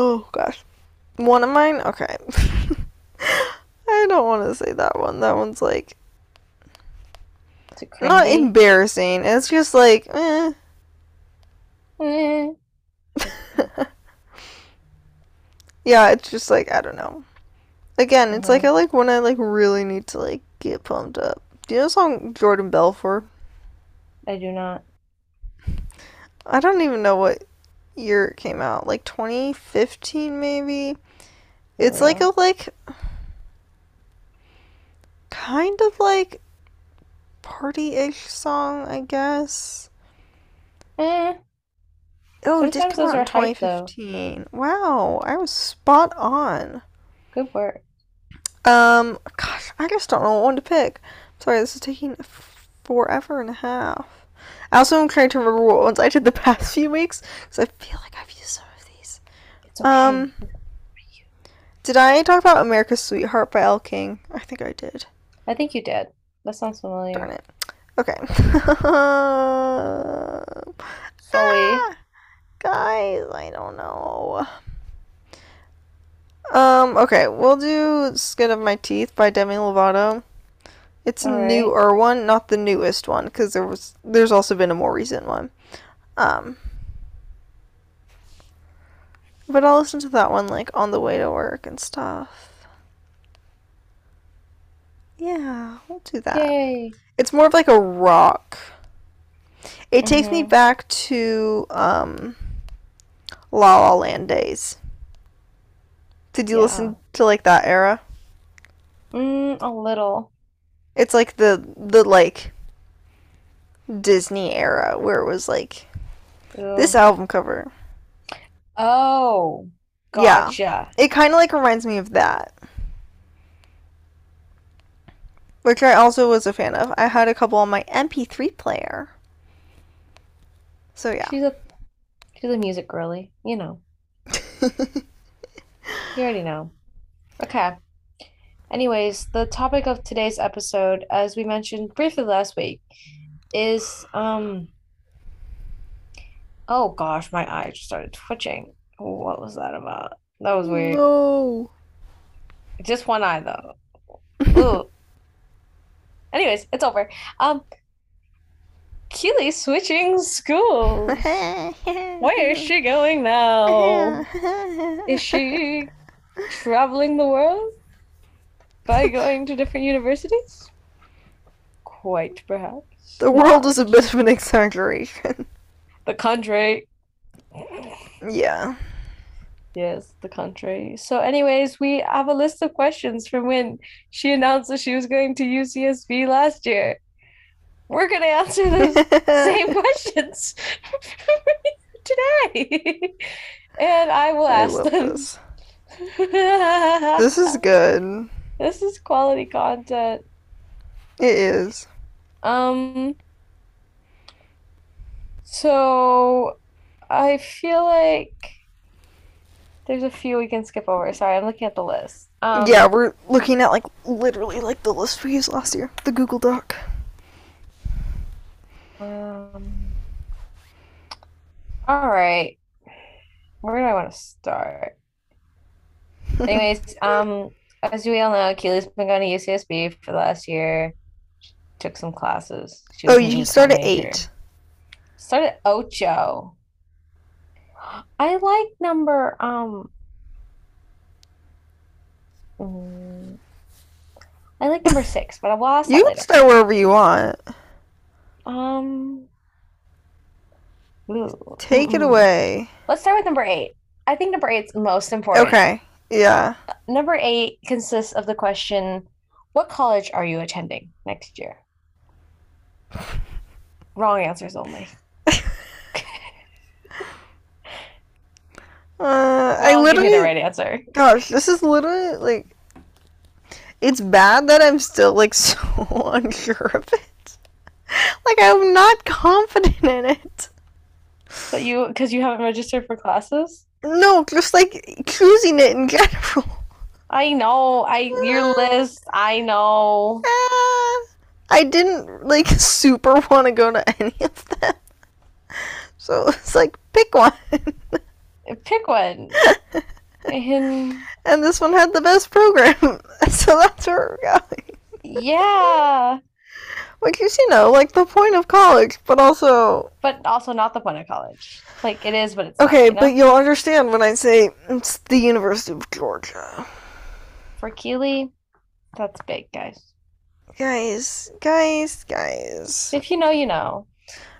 oh gosh, one of mine. Okay, I don't want to say that one. That one's like not embarrassing. It's just like, eh. Eh. yeah, it's just like I don't know. Again, it's like Mhm. I like when I like really need to like get pumped up. Do you know the song Jordan Belfort? I do not. I don't even know what year it came out. Like 2015 maybe. It's like a like kind of like party-ish song, I guess. Eh, Oh, it did come out in are hype, 2015. Wow, I was spot on. good work. Um, gosh, I just don't know what one to pick. Sorry, this is taking forever and a half. I also am trying to remember what ones I did the past few weeks because I feel like I've used some of these. It's okay. Um, Did I talk about America's Sweetheart by Elle King? I think I did. I think you did. That sounds familiar. Darn it. Okay. Sully. Ah, guys, I don't know. Um, okay, we'll do Skin of My Teeth by Demi Lovato. It's a Alright. newer one, not the newest one, because there was there's also been a more recent one. Um But I'll listen to that one like on the way to work and stuff. Yeah, we'll do that. Yay. It's more of like a rock. It takes me Mhm. back to um La La Land days. Did you Yeah. listen to like that era? Mm, a little. It's like the the like Disney era where it was like Ew. this album cover. Oh, Yeah. It kind of like reminds me of that. Which I also was a fan of. I had a couple on my MP3 player. So yeah. She's a she's a music girly, you know. You already know. Okay. Anyways, the topic of today's episode, as we mentioned briefly last week, is um oh gosh, my eye just started twitching. What was that about? That was weird. No. Just one eye though. Ooh. Anyways, it's over. Um Keely's switching schools. Where is she going now? Is she traveling the world by going to different universities? Quite perhaps. The world is a bit of an exaggeration. The country. Yeah. Yes, the country. So, anyways, we have a list of questions from when she announced that she was going to UCSB last year. We're going to answer those same questions today. And I will I ask love them. this. This is good. This is quality content. It is. Um, so I feel like there's a few we can skip over. Sorry, I'm looking at the list. Um, yeah, we're looking at like literally like the list we used last year, the Google Doc. Um, all right. Where do I want to start? Anyways, um, as we all know, Keely's been going to UCSB for the last year. Took some classes. She was oh, you started eight. Started Ocho. I like number um. I like number six, but ask that You can start wherever you want. Um. ooh, Take it away. Let's start with number eight. I think number eight's most important. Okay. Yeah. Number eight consists of the question, what college are you attending next year? Wrong answers only. Uh, I literally, the right answer. gosh, this is literally like, it's bad that I'm still like so unsure of it. Like I'm not confident in it. But you, because you haven't registered for classes? No, just like choosing it in general. I know. I your list. I know. Ah, I didn't like super want to go to any of them. So it's like pick one. Pick one. And And this one had the best program. So that's where we're going. yeah, Is, you know, like the point of college, but also but also not the point of college. Like it is, but it's not, Okay, you know? but you'll understand when I say it's the University of Georgia. For Keely, that's big, guys. Guys, guys, guys. If you know, you know.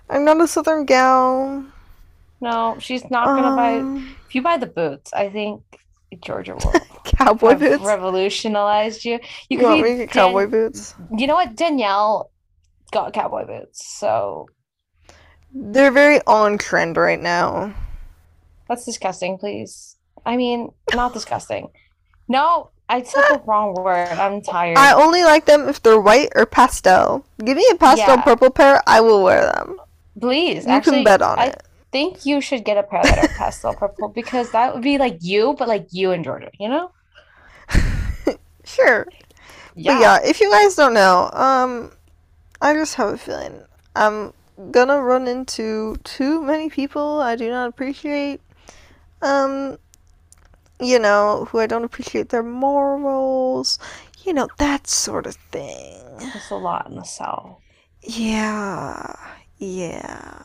I'm not a Southern gal. No, she's not gonna buy. Um, If you buy the boots, I think Georgia will cowboy boots. revolutionized you. You You could want me to get cowboy boots? You know what? Danielle got cowboy boots, so They're very on trend right now. that's disgusting. Please, I mean, not disgusting. No, I said the wrong word. I'm tired. I only like them if they're white or pastel. Give me a pastel Yeah. purple pair, I will wear them. Please, You actually, can bet on I it. Think you should get a pair that are pastel purple because that would be like you, but like you and Georgia. You know? Sure. But yeah, if you guys don't know, um, I just have a feeling I'm gonna run into too many people I do not appreciate. Um, you know, who I don't appreciate their morals. You know, that sort of thing. There's a lot in the South. Yeah. Yeah.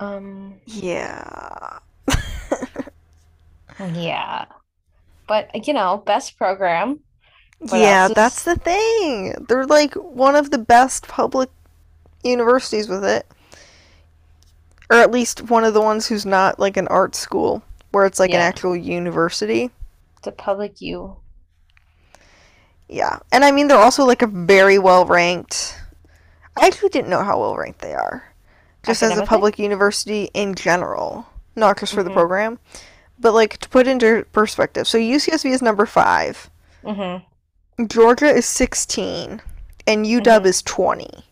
Um, Yeah. yeah. But you know, best program. What yeah, is- that's the thing. They're like one of the best public universities with it. Or at least one of the ones who's not like an art school, where it's like an actual university. The public you. Yeah. And I mean, they're also like a very well ranked. I actually didn't know how well ranked they are. Just as a public university in general, not just for the Mhm. program. But like to put into perspective, so UCSB is number five, Mm-hmm. Georgia is 16, and UW Mhm. is 20.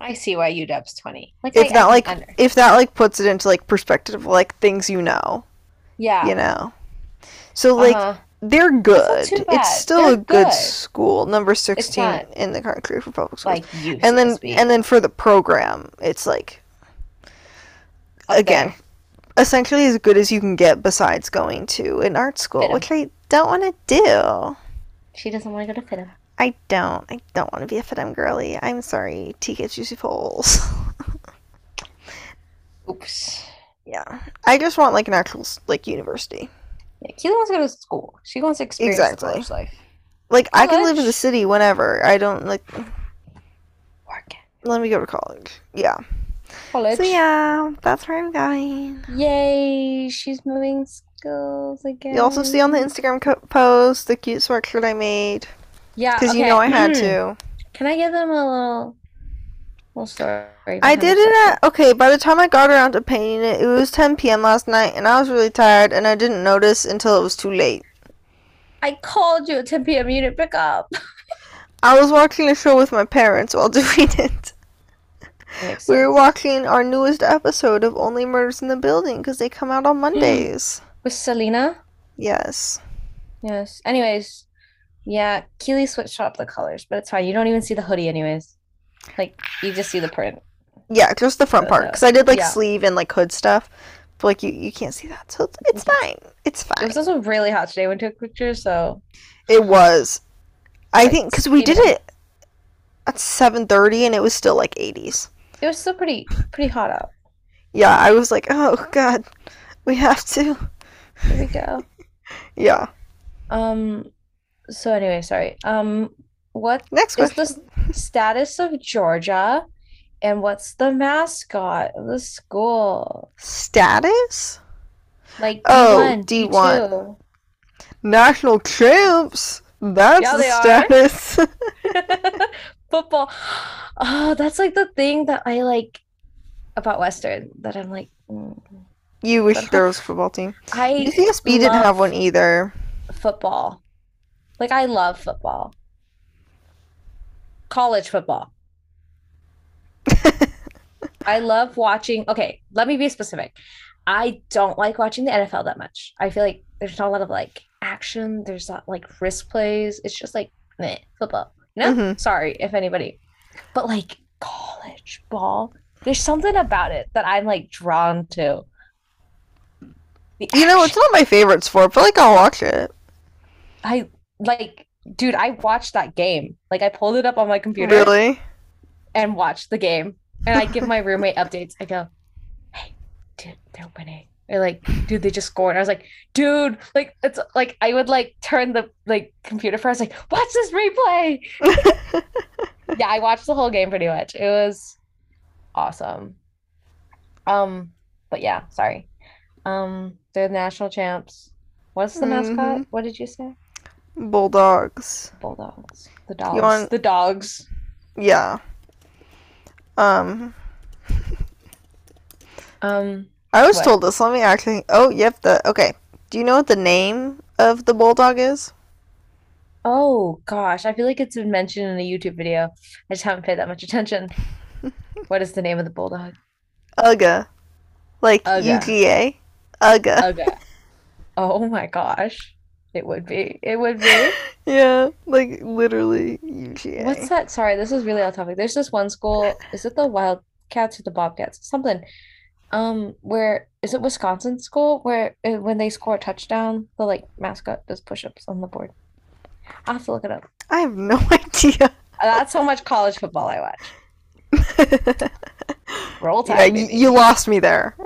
I see why UW's 20. Like if I- that I like under- if that like puts it into like perspective of like things you know yeah. you know so like Uh-huh. They're good. it's still They're a good good. school number 16 in the country for public schools. like and then and then for the program it's like Up again there. essentially as good as you can get besides going to an art school which i don't want to do. She doesn't want to go to FITM. i don't. I don't want to be a fit girly. I'm sorry tika juicy poles Oops. yeah. I just want like an actual like university Yeah, Keely wants to go to school. She wants to experience Exactly. college life. Like I can live in the city whenever. I don't like Work let me go to college. Yeah. College. So yeah, that's where I'm going. Yay, she's moving schools again. You also see on the Instagram co- post the cute sweatshirt I made Yeah, because you know I had Mm. to. Can I give them a little little story? I did it at okay. By the time I got around to painting it, it was 10 p.m. last night, and I was really tired, and I didn't notice until it was too late. I called you at 10 p.m. You didn't pick up. I was watching a show with my parents while doing it. We were watching our newest episode of Only Murders in the Building because they come out on Mondays. With Selena? yes. Yes. Anyways, yeah, Keely switched up the colors, but it's fine. You don't even see the hoodie, anyways. Like, you just see the print. Yeah, just the front part. Because I did like yeah. sleeve and like hood stuff. But like you, you can't see that. So it's, it's fine. It's fine. It was also really hot today when we took pictures, so It was. I Like, think because we did steaming. it at 7.30 and it was still like 80s. it was still pretty pretty hot out. Yeah, I was like, oh god, we have to. Here we go. Yeah. Um, so anyway, sorry. Um, what Next question. the s- status of Georgia, and what's the mascot of the school? Status? Like Oh, D1, D1. D2. National champs. That's Yeah, the status. Football. Oh, that's like the thing that I like about Western that I'm like, mm. you wish But- there was a football team. I UCSB didn't have one either. football. Like I love football. College football. I love watching. Okay, let me be specific. I don't like watching the NFL that much. I feel like there's not a lot of like action. There's not like risk plays. It's just like meh, football. You know? Mhm. Sorry if anybody. But like college ball, there's something about it that I'm like drawn to. You know, it's not my favorite sport, but like I'll watch it. I like, dude, I watched that game. Like I pulled it up on my computer Really? and watched the game. And I give my roommate updates. I go, hey, dude, they're winning. They're like, dude, they just scored. I was like, dude, like it's like I would like turn the like computer for. I was like, watch this replay. Yeah, I watched the whole game pretty much. It was awesome. Um, but yeah, sorry. Um, they're the national champs. What's the mascot? Mhm. What did you say? Bulldogs. Bulldogs. The dogs. want- The dogs. Yeah. Um, Um, I was What? told this. Let me actually. Oh, yep. The okay. Do you know what the name of the bulldog is? oh gosh, I feel like it's been mentioned in a YouTube video. I just haven't paid that much attention. What is the name of the bulldog? Uga, like Uga. UGA. Uga. Okay. Oh my gosh. It would be. It would be. Yeah, like literally UGA. What's that? Sorry, this is really off topic. There's this one school. Is it the Wildcats or the Bobcats? Something. Um, where is it Wisconsin school where uh, when they score a touchdown, the like mascot does push-ups on the board. I'll have to look it up. I have no idea. That's how much college football I watch. Roll yeah, Tide, you, baby. you lost me there.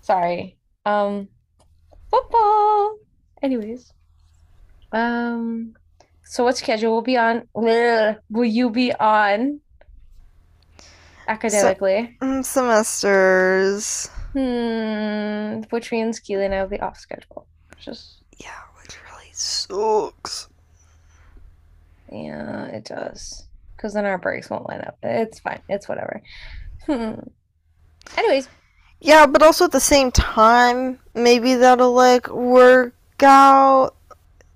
Sorry. Um, football. Anyways. Um, so what schedule will be on? Will you be on academically? Mm, Semesters. Hmm, which means Keely and I will be off schedule. Just Yeah, which really sucks. yeah, it does. Because then our breaks won't line up. It's fine. It's whatever. Hmm. Anyways, Yeah, but also at the same time, maybe that'll like work out.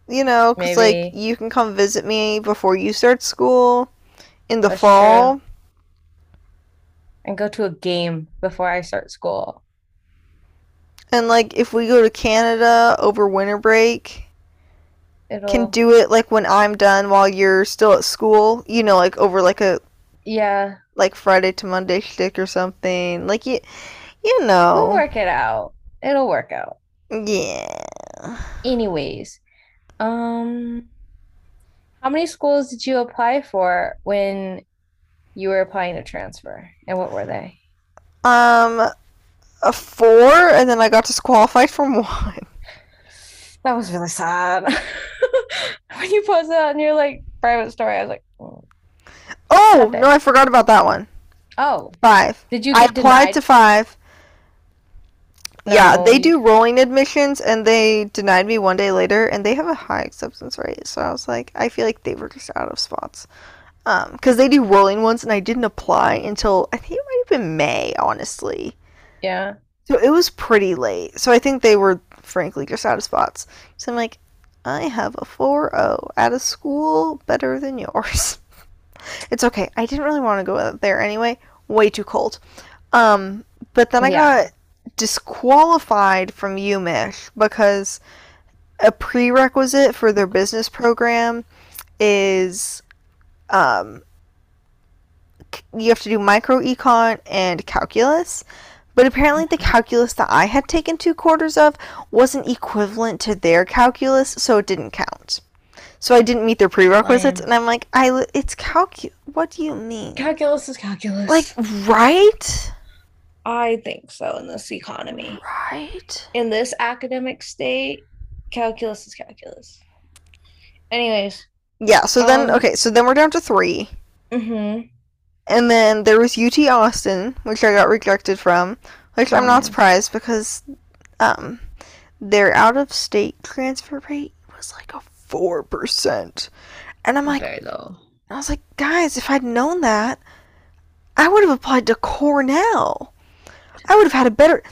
You know, because like you can come visit me before you start school in the That's fall. and go to a game before I start school. And like if we go to Canada over winter break, It'll can do it like when I'm done while you're still at school. You know, like over like a yeah, like Friday to Monday stick or something. Like you, you know. we'll work it out. It'll work out. yeah. Anyways, um, how many schools did you apply for when you were applying to transfer, and what were they? Um, a four, and then I got disqualified from one. That was really sad. When you posted that in your like private story, I was like, "Mm." Oh no, I forgot about that one. oh, Five. did you I applied denied? to five. Yeah, they do rolling admissions, and they denied me one day later, and they have a high acceptance rate. So I was like, I feel like they were just out of spots. Um, because they do rolling ones, and I didn't apply until I think it might have been May, honestly. Yeah. So it was pretty late. So I think they were frankly just out of spots. So I'm like, I have a 4.0 at a school better than yours. it's okay. I didn't really want to go out there anyway. Way too cold. Um, but then I Yeah. got disqualified from UMich because a prerequisite for their business program is um, you have to do micro econ and calculus. But apparently, the calculus that I had taken two quarters of wasn't equivalent to their calculus, so it didn't count. So I didn't meet their prerequisites, Lame. and I'm like, I it's calculus. What do you mean? Calculus is calculus. Like, right? I think so in this economy. Right. In this academic state, calculus is calculus. Anyways, Yeah. So then, Um, okay. So then we're down to three, mm-hmm. and then there was UT Austin, which I got rejected from, which I'm not Mm. surprised because, um, their out of state transfer rate was like a four percent, and I'm like, Very low. I was like, guys, if I'd known that, I would have applied to Cornell. I would have had a better.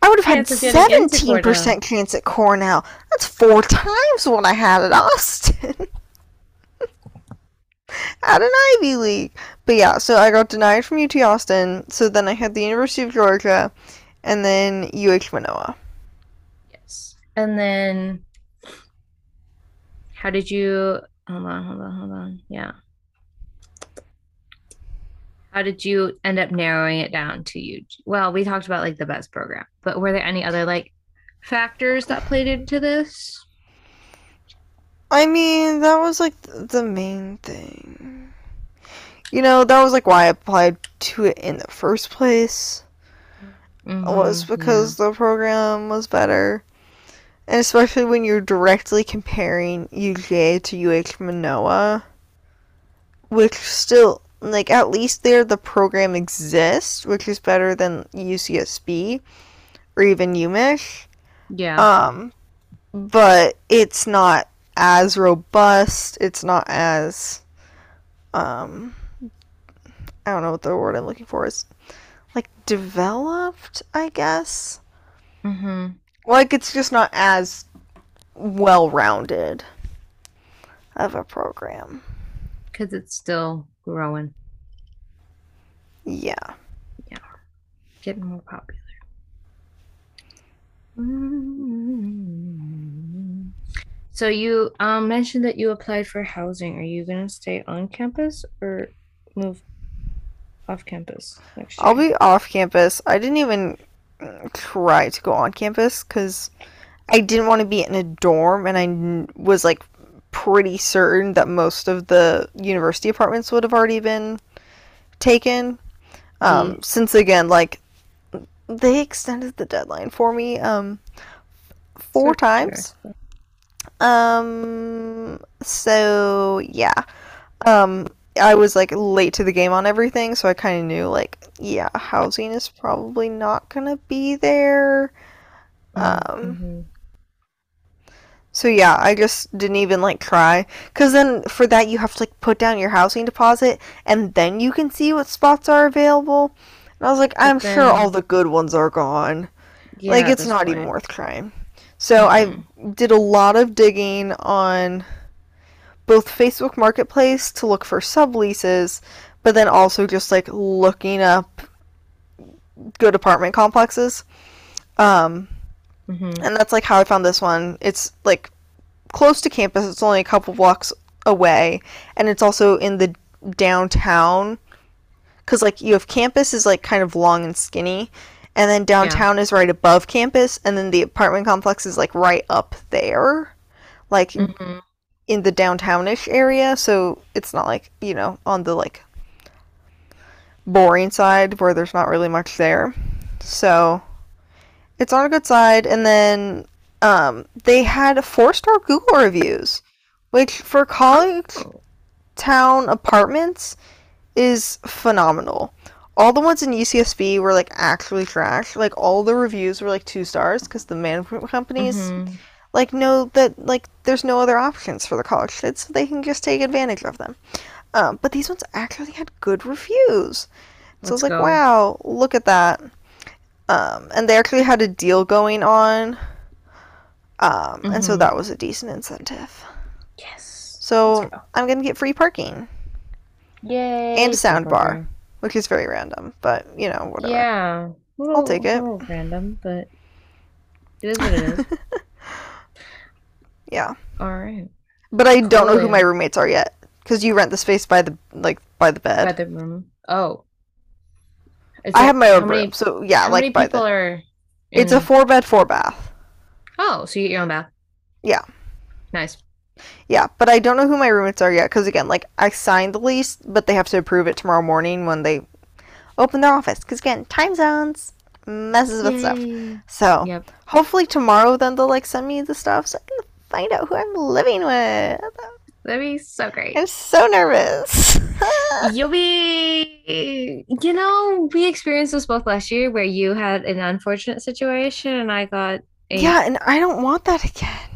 I would have had Chance of getting into seventeen percent chance at Cornell. That's four times what I had at Austin. at an Ivy League. But yeah, so I got denied from UT Austin. So then I had the University of Georgia, and then UH Manoa. Yes. And then how did you hold on, hold on, hold on. Yeah. How did you end up narrowing it down to you? Well, we talked about like the best program, but were there any other like factors that played into this? I mean, that was like the main thing. You know, that was like why I applied to it in the first place. was Mhm, because the program was better. And especially when you're directly comparing UJ to UH Manoa, which still like at least there the program exists, which is better than UCSB or even UMich. Yeah. Um, but it's not as robust. It's not as um, I don't know what the word I'm looking for is. Like developed, I guess. mm-hmm. Like it's just not as well-rounded of a program. Because it's still growing, Yeah. Yeah. Getting more popular. Mm. So you um mentioned that you applied for housing. Are you gonna stay on campus or move off campus next year? I'll be off campus. I didn't even try to go on campus because I didn't want to be in a dorm, and I was like pretty certain that most of the university apartments would have already been taken. Um, Mm. Since again, like they extended the deadline for me um four of times. curious. Um. So yeah. Um. I was like late to the game on everything, so I kind of knew like yeah, housing is probably not gonna be there. Um. Mhm. So yeah, I just didn't even like try. Cause then for that you have to like put down your housing deposit, and then you can see what spots are available. And I was like, I'm sure all the good ones are gone. Yeah, like it's not even worth trying. So I Mhm. did a lot of digging on both Facebook Marketplace to look for subleases, but then also just like looking up good apartment complexes. Um, Mhm. and that's like how I found this one. It's like close to campus. It's only a couple blocks away, and it's also in the downtown. Cause like you have campus is like kind of long and skinny, and then downtown is right above campus, and then the apartment complex is like right up there, like Mhm. in the downtownish area. So it's not like you know on the like boring side where there's not really much there. So it's on a good side, and then um, they had four star Google reviews, which for college Oh. town apartments is phenomenal. All the ones in UCSB were like actually trash. Like all the reviews were like two stars because the management companies Mhm. like know that like there's no other options for the college kids, so they can just take advantage of them. Um, but these ones actually had good reviews, so I was like, go. wow, look at that. Um, and they actually had a deal going on, um, and so Mhm. that was a decent incentive. Yes. So go. I'm gonna get free parking, Yay. and a sound bar. Which is very random, but you know whatever. Yeah. Little, I'll take it. random, but it is what it is. yeah, All right. but I don't know who my roommates are yet because you rent the space by the like by the bed. By the room. Oh. Is I it- have my own many- room, so yeah, How many like by people the. are? It's a four bed, four bath. Oh, so you get your own bath. Yeah. Nice. Yeah, but I don't know who my roommates are yet because again, like I signed the lease, but they have to approve it tomorrow morning when they open their office. Because again, time zones messes with stuff. So Yep. hopefully tomorrow, then they'll like send me the stuff so I can find out who I'm living with. That'd be so great. I'm so nervous. You'll be, you know, we experienced this both last year where you had an unfortunate situation and I got a yeah, and I don't want that again.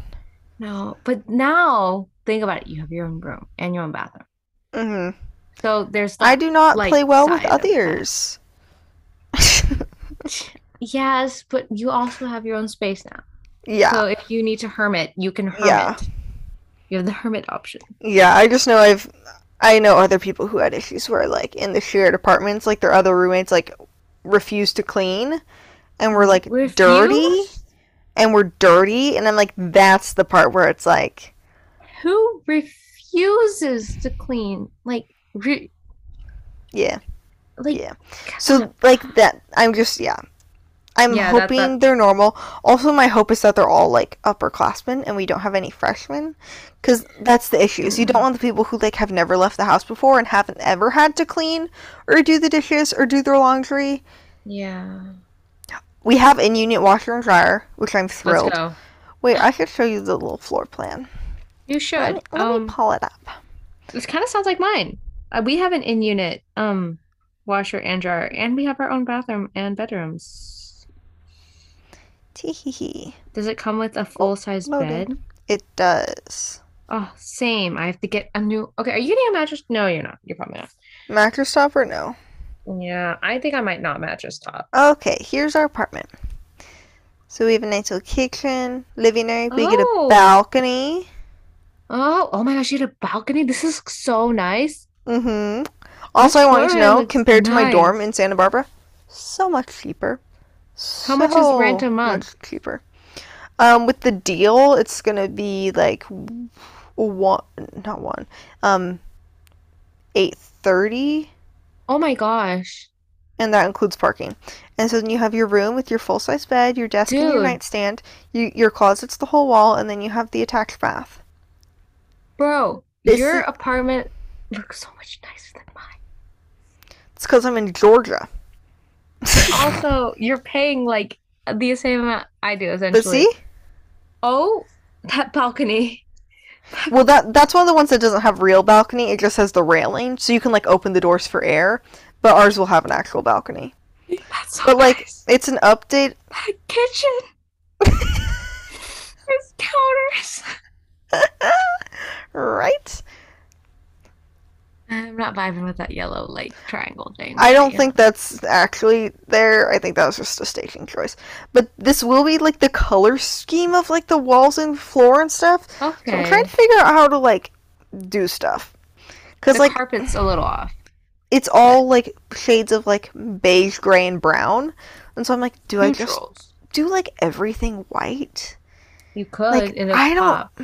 no. But now think about it. You have your own room and your own bathroom. Mm-hmm. So there's I do not play well with side of that. others. Yes, but you also have your own space now. yeah. So if you need to hermit, you can hermit. Yeah. You have the hermit option. Yeah, I just know I've I know other people who had issues where like in the shared apartments, like their other roommates like refused to clean and were like dirty and were dirty and I'm like that's the part where it's like Who refuses to clean? Like, re- yeah. like Yeah. So like that I'm just yeah. I'm Yeah, hoping that- they're normal. Also my hope is that they're all like upperclassmen and we don't have any freshmen cuz that's the issue. is You don't want the people who like have never left the house before and haven't ever had to clean or do the dishes or do their laundry. yeah. We have in unit washer and dryer, which I'm Let's thrilled. go. Wait, I should show you the little floor plan. You Let should. me, let Um, me pull it up. this kind of sounds like mine. Uh, we have an in-unit um washer and dryer, and we have our own bathroom and bedrooms. Tee Does it come with a full-size loading. bed? It does. Oh, same. I have to get a new. Okay, are you getting a mattress? No, you're not. You're probably not. Mattress top or no? Yeah, I think I might not mattress top. Okay, here's our apartment. So we have a nice little kitchen, living area. We get a Oh. balcony. Oh, oh my gosh, you had a balcony. This is so nice. Mm-hmm. Also, I want you to know, compared to my dorm in Santa Barbara, so much cheaper. How much is rent a month? much cheaper. Um, with the deal, it's gonna be like one, not one, um, Oh my gosh. and that includes parking. And so then you have your room with your full size bed, your desk, and your nightstand. You, your closet's the whole wall, and then you have the attached bath. Bro, This your apartment looks so much nicer than mine. It's because I'm in Georgia. Also, you're paying like the same amount I do, essentially. but see, Oh, that balcony. well that that's one of the ones that doesn't have real balcony. It just has the railing, so you can like open the doors for air. But ours will have an actual balcony. That's so But like, nice. it's an update. that kitchen. There's counters. right? I'm not vibing with that yellow like triangle thing. I don't think that's actually there. I think that was just a staging choice. But this will be like the color scheme of like the walls and floor and stuff. So I'm trying to figure out how to like do stuff. Cause the like carpet's a little off. it's all like shades of like beige, gray, and brown. And so I'm like, do I just do like everything white? You could Like, I don't- top.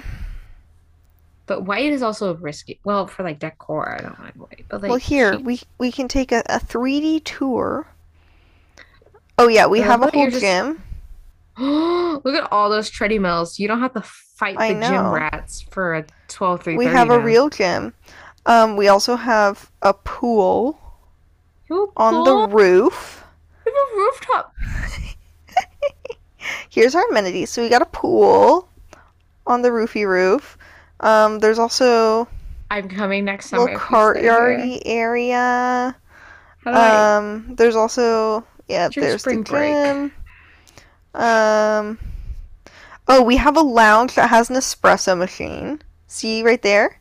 But white is also risky. Well, for like decor, I don't mind white. But like well, here cheap- we we can take a, a 3D tour. Oh yeah, we have a love that you're whole just- gym. Look at all those treadmills. You don't have to fight I the gym rats for a 12 3 We have a real gym. Um, we also have a pool on the roof. We have a rooftop. Here's our amenities. So we got a pool on the roofy roof. Um, there's also I'm coming next summer. little courtyardy area. Do I- Um, there's also yeah, there's spring the break. gym. Um, oh, we have a lounge that has an espresso machine. See right there.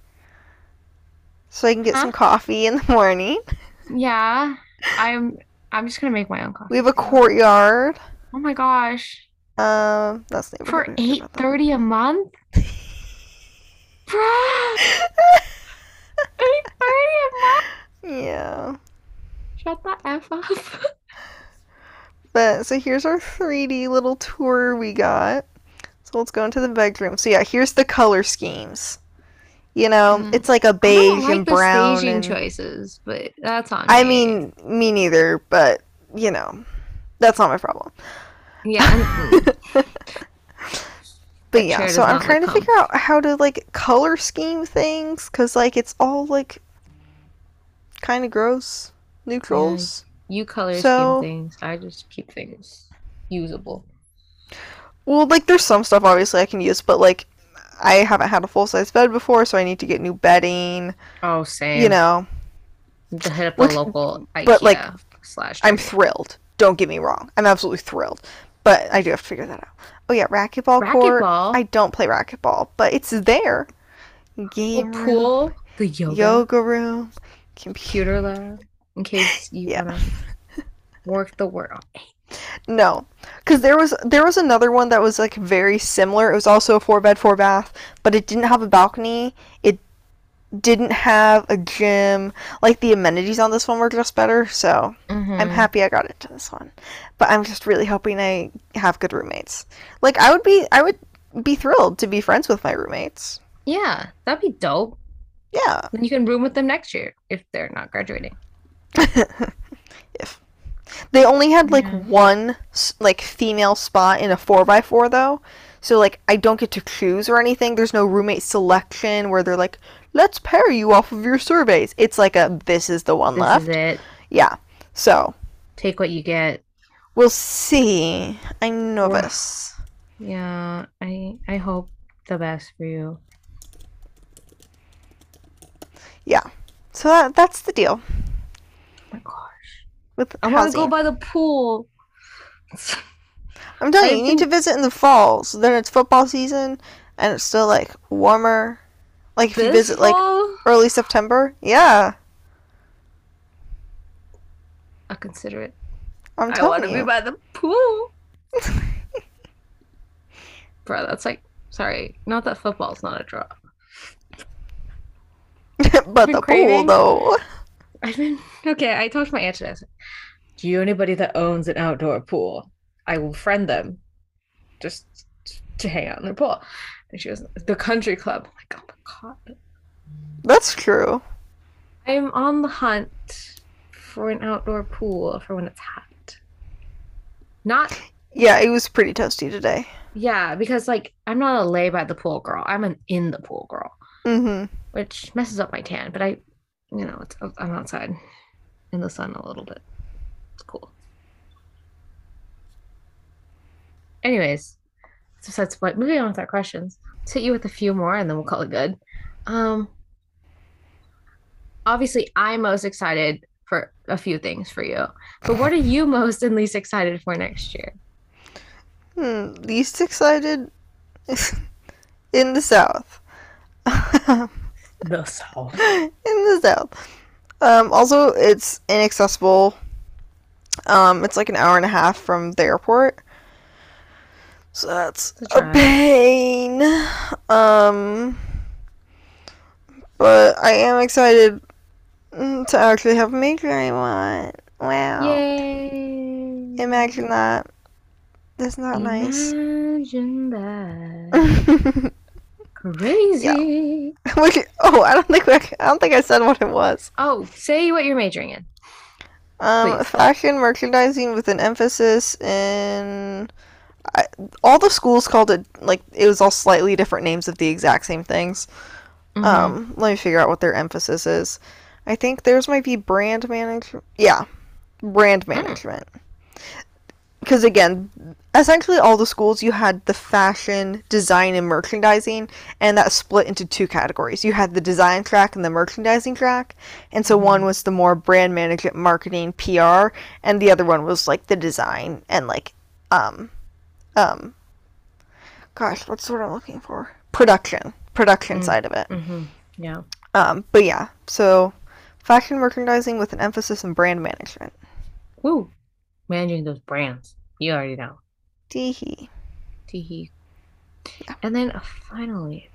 So I can get some coffee in the morning. yeah, I'm. I'm just gonna make my own coffee. We have a courtyard. Oh my gosh! Um, that's the For eight thirty a month, Bruh! Eight thirty a month. Yeah. Shut the f up. But so here's our 3D little tour we got. So let's go into the bedroom. So yeah, here's the color schemes. You know, Mm. it's like a beige don't like and the brown. staging and- choices, but that's on I me. mean, me neither, but you know, that's not my problem. yeah. But yeah, so I'm trying to figure out how to like color scheme things cuz like it's all like kind of gross neutrals. you color So- scheme things. I just keep things usable. Well, like there's some stuff obviously I can use, but like I haven't had a full-size bed before, so I need to get new bedding, Oh, same. you know. to hit up a local IKEA but, like, slash. I'm thrilled. Don't get me wrong. I'm absolutely thrilled. But I do have to figure that out. Oh yeah, racquetball court. I don't play racquetball, but it's there. Game room, pool, the yoga, yoga room, computer. lab, in case you Yeah. wanna work the word. Oh, no, because there was there was another one that was like very similar. It was also a four bed, four bath, but it didn't have a balcony. It didn't have a gym. Like the amenities on this one were just better. So I'm Mhm. happy I got into this one. But I'm just really hoping I have good roommates. Like I would be I would be thrilled to be friends with my roommates. Yeah, that'd be dope. Yeah. Then you can room with them next year if they're not graduating. if they only had like Yeah. one like female spot in a 4x4 though. So like I don't get to choose or anything. There's no roommate selection where they're like, "Let's pair you off of your surveys." It's like a this is the one This left. is it. Yeah. So, Take what you get. we'll see. I'm nervous. Yeah, I I hope the best for you. Yeah. So that, that's the deal Oh my gosh. with I want to go by the pool. I'm telling I you, you need to visit in the fall. So then it's football season, and it's still like warmer. Like if you This visit like fall, early September, yeah, I'll consider it. I'm I want to be by the pool. Bro, that's like, sorry, not that football's not a draw. but the pool though. I've been okay. I talked to my aunt today. I Do you know anybody that owns an outdoor pool? I will friend them just to hang out in their pool. And she goes, the country club. I'm like, oh my god. That's true. I'm on the hunt for an outdoor pool for when it's hot. Not Yeah, it was pretty toasty today. yeah, because like I'm not a lay by the pool girl. I'm an in the pool girl, Mm-hmm. which messes up my tan. But I, you know, it's I'm outside in the sun a little bit. It's cool. Anyways, so besides the point, moving on with our questions. Let's hit you with a few more, and then we'll call it good. Um, obviously, I'm most excited for a few things for you, but what are you most and least excited for next year? Hmm, least excited in the south. The South. in the south. Um, also, it's inaccessible. Um, it's like an hour and a half from the airport, so that's a a pain. Um, but I am excited to actually have a major I want. Wow! Yay! Imagine that. that. Isn't that nice? Imagine that. Crazy. Which, oh, I don't think we, I don't think I said what it was. Oh, say what you're majoring in. Um, Please. fashion merchandising with an emphasis in. I, all the schools called it like it was all slightly different names of the exact same things. Mhm. Um, let me figure out what their emphasis is. I think theirs might be brand management. Yeah, brand management. Because again, essentially all the schools you had the fashion, design, and merchandising, and that split into two categories. You had the design track and the merchandising track, and so one was the more brand management, marketing, PR, and the other one was like the design and like, um, um, gosh, what's the word I'm looking for? Production, production Mm. side of it. Mhm. Yeah. Um, but yeah, so fashion merchandising with an emphasis in brand management. Woo. Managing those brands. You already know. Teehee. Teehee. And then uh, finally,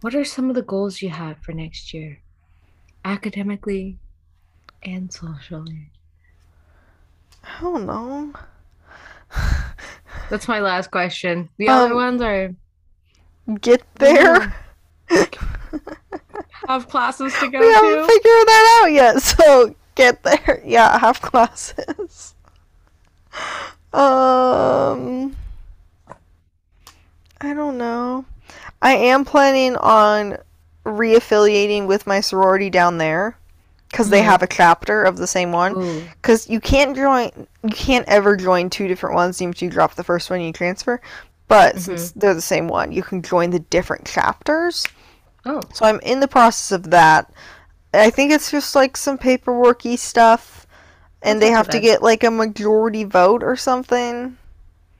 what are some of the goals you have for next year? Academically and socially. I don't know. That's my last question. The other Um, ones are Get there. have classes to go we haven't figured that out yet, so get there. Yeah, have classes. Um, I don't know. I am planning on reaffiliating with my sorority down there because they Mhm. have a chapter of the same one. Because you can't join, you can't ever join two different ones. Even if you drop the first one, you transfer. But since they're the same one, you can join the different chapters. Oh. So I'm in the process of that. I think it's just like some paperworky stuff, and That's they have to bad. get like a majority vote or something.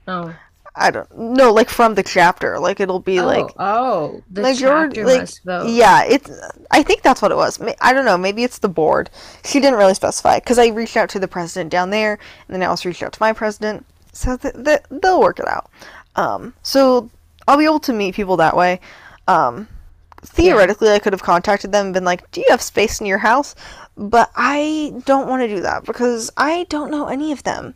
Oh. I don't know, like from the chapter. Like it'll be oh. like oh. The majority, chapter like must vote. yeah, it's. I think that's what it was. I don't know. Maybe it's the board. She didn't really specify because I reached out to the president down there, and then I also reached out to my president. So th- th- they'll work it out. Um, so I'll be able to meet people that way. Um, theoretically, I could have contacted them and been like, "Do you have space in your house?" But I don't want to do that because I don't know any of them.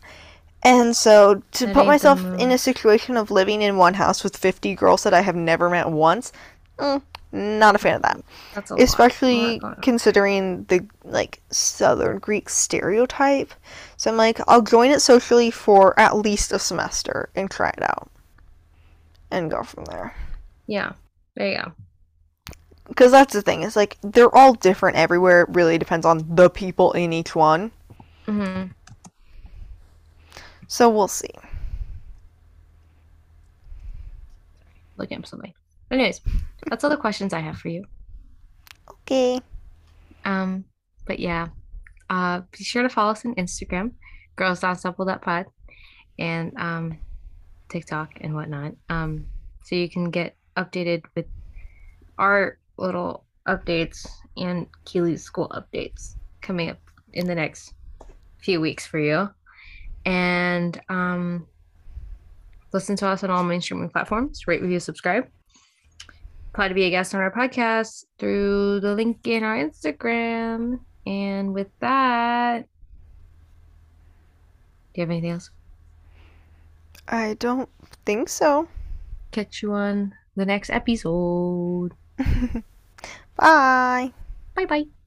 And so to That put myself in a situation of living in one house with 50 girls that I have never met once, mm, not a fan of that. That's a. Especially considering the like Southern Greek stereotype. So I'm like, I'll join it socially for at least a semester and try it out, and go from there. Yeah. There you go. Because that's the thing. It's like they're all different everywhere. It really depends on the people in each one. hmm So we'll see. Looking up something. Anyways, that's all the questions I have for you. Okay. Um, but yeah, uh, be sure to follow us on Instagram, girls.unstoppable.pod, and um, TikTok and whatnot. Um, so you can get updated with our little updates and Keely's school updates coming up in the next few weeks for you. And um, listen to us on all mainstreaming platforms, rate, review, subscribe. Apply to be a guest on our podcast through the link in our Instagram. And with that, do you have anything else? I don't think so. Catch you on the next episode. Bye. Bye bye.